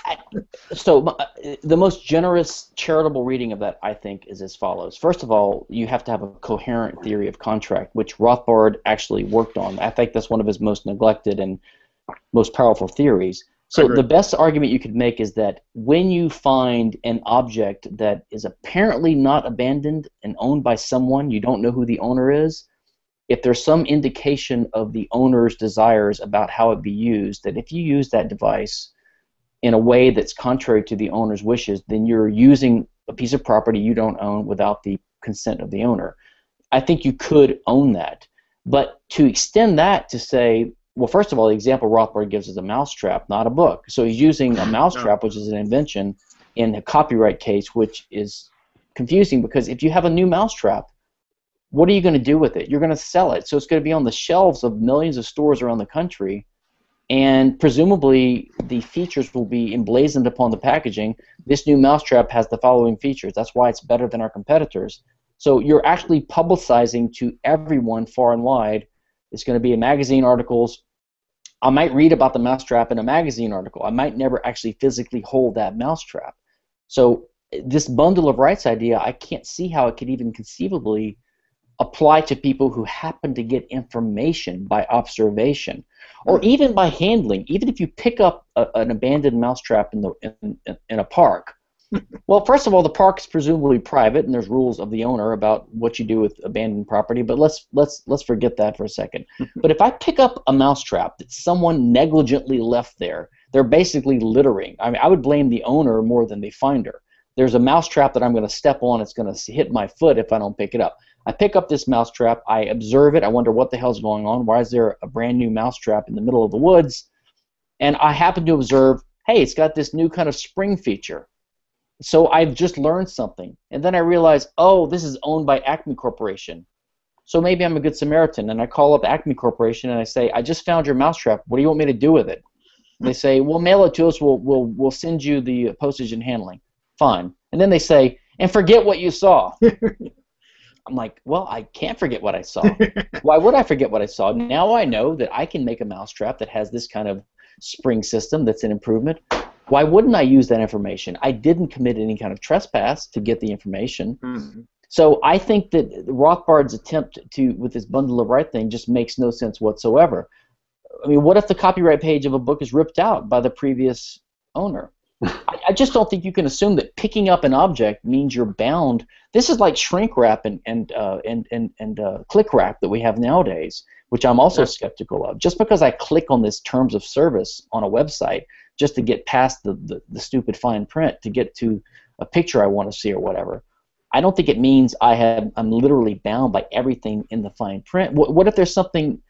So uh, the most generous charitable reading of that, I think, is as follows. First of all, you have to have a coherent theory of contract, which Rothbard actually worked on. I think that's one of his most neglected and most powerful theories. So the best argument you could make is that when you find an object that is apparently not abandoned and owned by someone, you don't know who the owner is. If there's some indication of the owner's desires about how it be used, that if you use that device in a way that's contrary to the owner's wishes, then you're using a piece of property you don't own without the consent of the owner. I think you could own that. But to extend that to say, well, first of all, the example Rothbard gives is a mousetrap, not a book. So he's using a mousetrap, which is an invention, in a copyright case, which is confusing because if you have a new mousetrap, what are you going to do with it? You're going to sell it. So it's going to be on the shelves of millions of stores around the country, and presumably the features will be emblazoned upon the packaging. This new mousetrap has the following features. That's why it's better than our competitors. So you're actually publicizing to everyone far and wide. It's going to be in magazine articles. I might read about the mousetrap in a magazine article. I might never actually physically hold that mousetrap. So this bundle of rights idea, I can't see how it could even conceivably apply to people who happen to get information by observation or even by handling. Even if you pick up a, an abandoned mousetrap in, the, in, in a park, well, first of all, the park is presumably private, and there's rules of the owner about what you do with abandoned property. But let's let's let's forget that for a second. but if I pick up a mousetrap that someone negligently left there, they're basically littering. I mean, I would blame the owner more than the finder. There's a mousetrap that I'm going to step on. It's going to hit my foot if I don't pick it up. I pick up this mousetrap. I observe it. I wonder what the hell's going on. Why is there a brand new mousetrap in the middle of the woods? And I happen to observe, hey, it's got this new kind of spring feature so I've just learned something. And then I realize, oh, this is owned by Acme Corporation. So maybe I'm a good Samaritan. And I call up Acme Corporation and I say, I just found your mousetrap. What do you want me to do with it? they say, well, mail it to us. We'll, we'll, we'll send you the postage and handling. Fine. And then they say, and forget what you saw. I'm like, well, I can't forget what I saw. Why would I forget what I saw? Now I know that I can make a mousetrap that has this kind of spring system that's an improvement. Why wouldn't I use that information? I didn't commit any kind of trespass to get the information. Mm-hmm. So I think that Rothbard's attempt to with this bundle of right thing just makes no sense whatsoever. I mean, what if the copyright page of a book is ripped out by the previous owner? I, I, just don't think you can assume that picking up an object means you're bound. This is like shrink wrap and and uh, and and, and uh, click wrap that we have nowadays, which I'm also yeah. skeptical of. Just because I click on this terms of service on a website just to get past the, the, the stupid fine print to get to a picture I want to see or whatever. I don't think it means I have I'm literally bound by everything in the fine print. What, what if there's something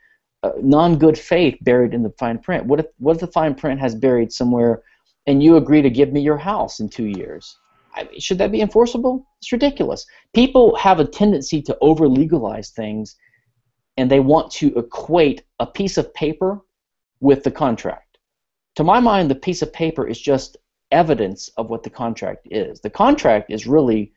uh, non-good faith buried in the fine print? What if what if the fine print has buried somewhere, and you agree to give me your house in two years? I mean, should that be enforceable? It's ridiculous. People have a tendency to over legalize things, and they want to equate a piece of paper with the contract to my mind, the piece of paper is just evidence of what the contract is. The contract is really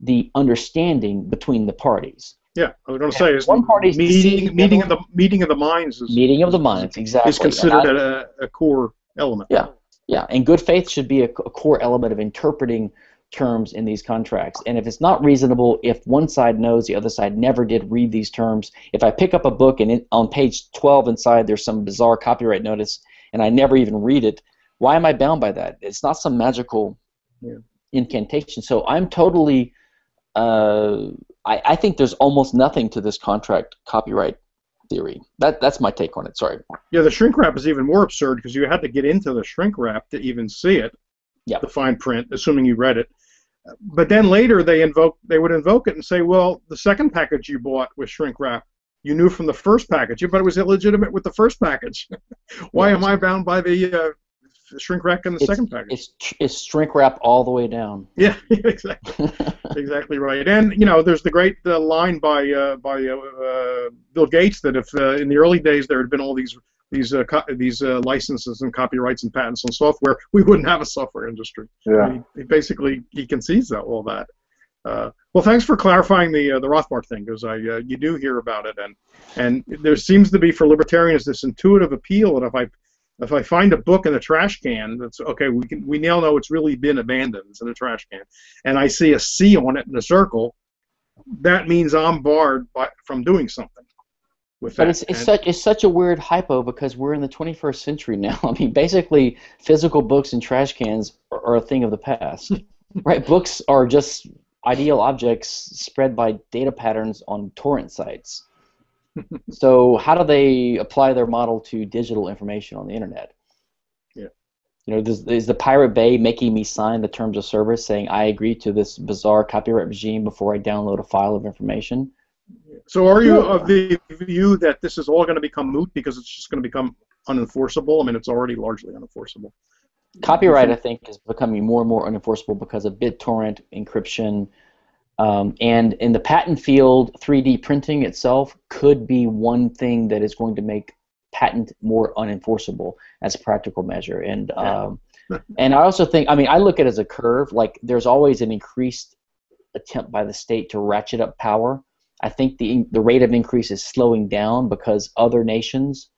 the understanding between the parties. Yeah, I was going to say is one party's meeting meeting of the meeting of the minds is meeting of the minds exactly is considered I, a, a core element. Yeah, yeah, and good faith should be a, a core element of interpreting terms in these contracts. And if it's not reasonable, if one side knows the other side never did read these terms, if I pick up a book and it, on page 12 inside there's some bizarre copyright notice and I never even read it, why am I bound by that? It's not some magical yeah. incantation. So I'm totally. Uh, I, I think there's almost nothing to this contract copyright theory. That that's my take on it. Sorry. Yeah, the shrink wrap is even more absurd because you had to get into the shrink wrap to even see it. Yeah. The fine print, assuming you read it. But then later they invoke they would invoke it and say, well, the second package you bought was shrink wrap you knew from the first package, but it was illegitimate with the first package. Why am I bound by the uh, shrink wrap in the it's, second package? It's, it's shrink wrap all the way down. Yeah, exactly, exactly right. And you know, there's the great uh, line by uh, by uh, uh, Bill Gates that if uh, in the early days there had been all these these co- these licenses and copyrights and patents on software, we wouldn't have a software industry. Yeah. He, he basically he concedes that all that. Uh, well, thanks for clarifying the uh, the Rothbard thing because I uh, you do hear about it and and there seems to be for libertarians this intuitive appeal that if I if I find a book in a trash can that's okay we can we now know it's really been abandoned it's in a trash can and I see a C on it in a circle that means I'm barred by, from doing something. With but it's, it's such it's such a weird hypo because we're in the 21st century now. I mean, basically, physical books and trash cans are, are a thing of the past, right? Books are just ideal objects spread by data patterns on torrent sites. so how do they apply their model to digital information on the internet? Yeah. you know, this, is the Pirate Bay making me sign the terms of service saying I agree to this bizarre copyright regime before I download a file of information? So are you of the view that this is all going to become moot because it's just going to become unenforceable? I mean, it's already largely unenforceable. Copyright, I think, is becoming more and more unenforceable because of BitTorrent encryption. Um, and in the patent field, 3D printing itself could be one thing that is going to make patent more unenforceable as a practical measure. And um, and I also think, I mean, I look at it as a curve. Like there's always an increased attempt by the state to ratchet up power. I think the the rate of increase is slowing down because other nations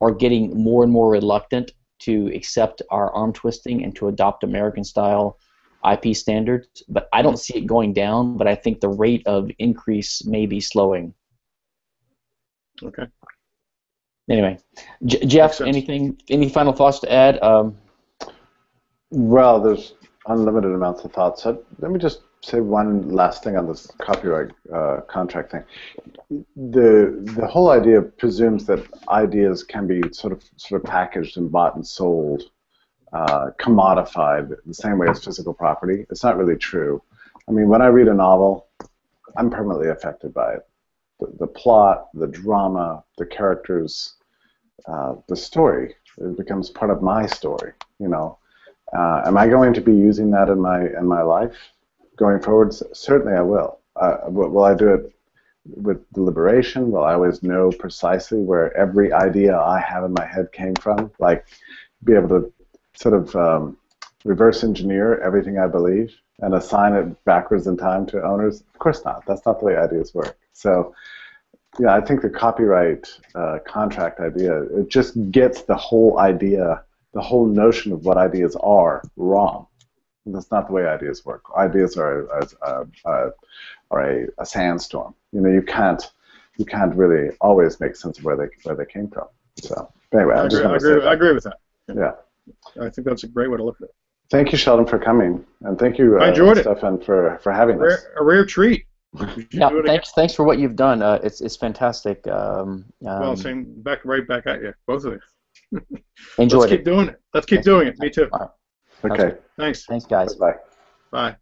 are getting more and more reluctant to accept our arm twisting and to adopt American style IP standards. But I don't see it going down. But I think the rate of increase may be slowing. Okay. Anyway, J- Jeff, anything, any final thoughts to add? Um, Well, there's unlimited amounts of thoughts. So let me just say one last thing on this copyright uh, contract thing. The the whole idea presumes that ideas can be sort of sort of packaged and bought and sold, uh, commodified the same way as physical property. It's not really true. I mean, when I read a novel, I'm permanently affected by it. The, the plot, the drama, the characters, uh, the story. It becomes part of my story. You know, uh, am I going to be using that in my in my life going forward? Certainly, I will. Uh, will I do it with deliberation? Will I always know precisely where every idea I have in my head came from? Like, be able to sort of um, reverse engineer everything I believe and assign it backwards in time to owners? Of course not. That's not the way ideas work. So. Yeah, I think the copyright uh, contract idea it just gets the whole idea the whole notion of what ideas are wrong. And that's not the way ideas work. Ideas are are, are, are, are a, a sandstorm. You know, you can't you can't really always make sense of where they where they came from. So anyway, I I just agree, I agree, I agree with that. Yeah. I think that's a great way to look at it. Thank you, Sheldon, for coming, and thank you, uh, I enjoyed it. Stephan, for for A having us. a rare treat. Yeah, do again. thanks, thanks for what you've done. Uh, it's it's fantastic. Um, Well, um, same back, right back at you, both of you. enjoyed Let's it. keep doing it. Let's keep doing it. Me too. Okay, Thanks. Thanks, guys. bye. Bye.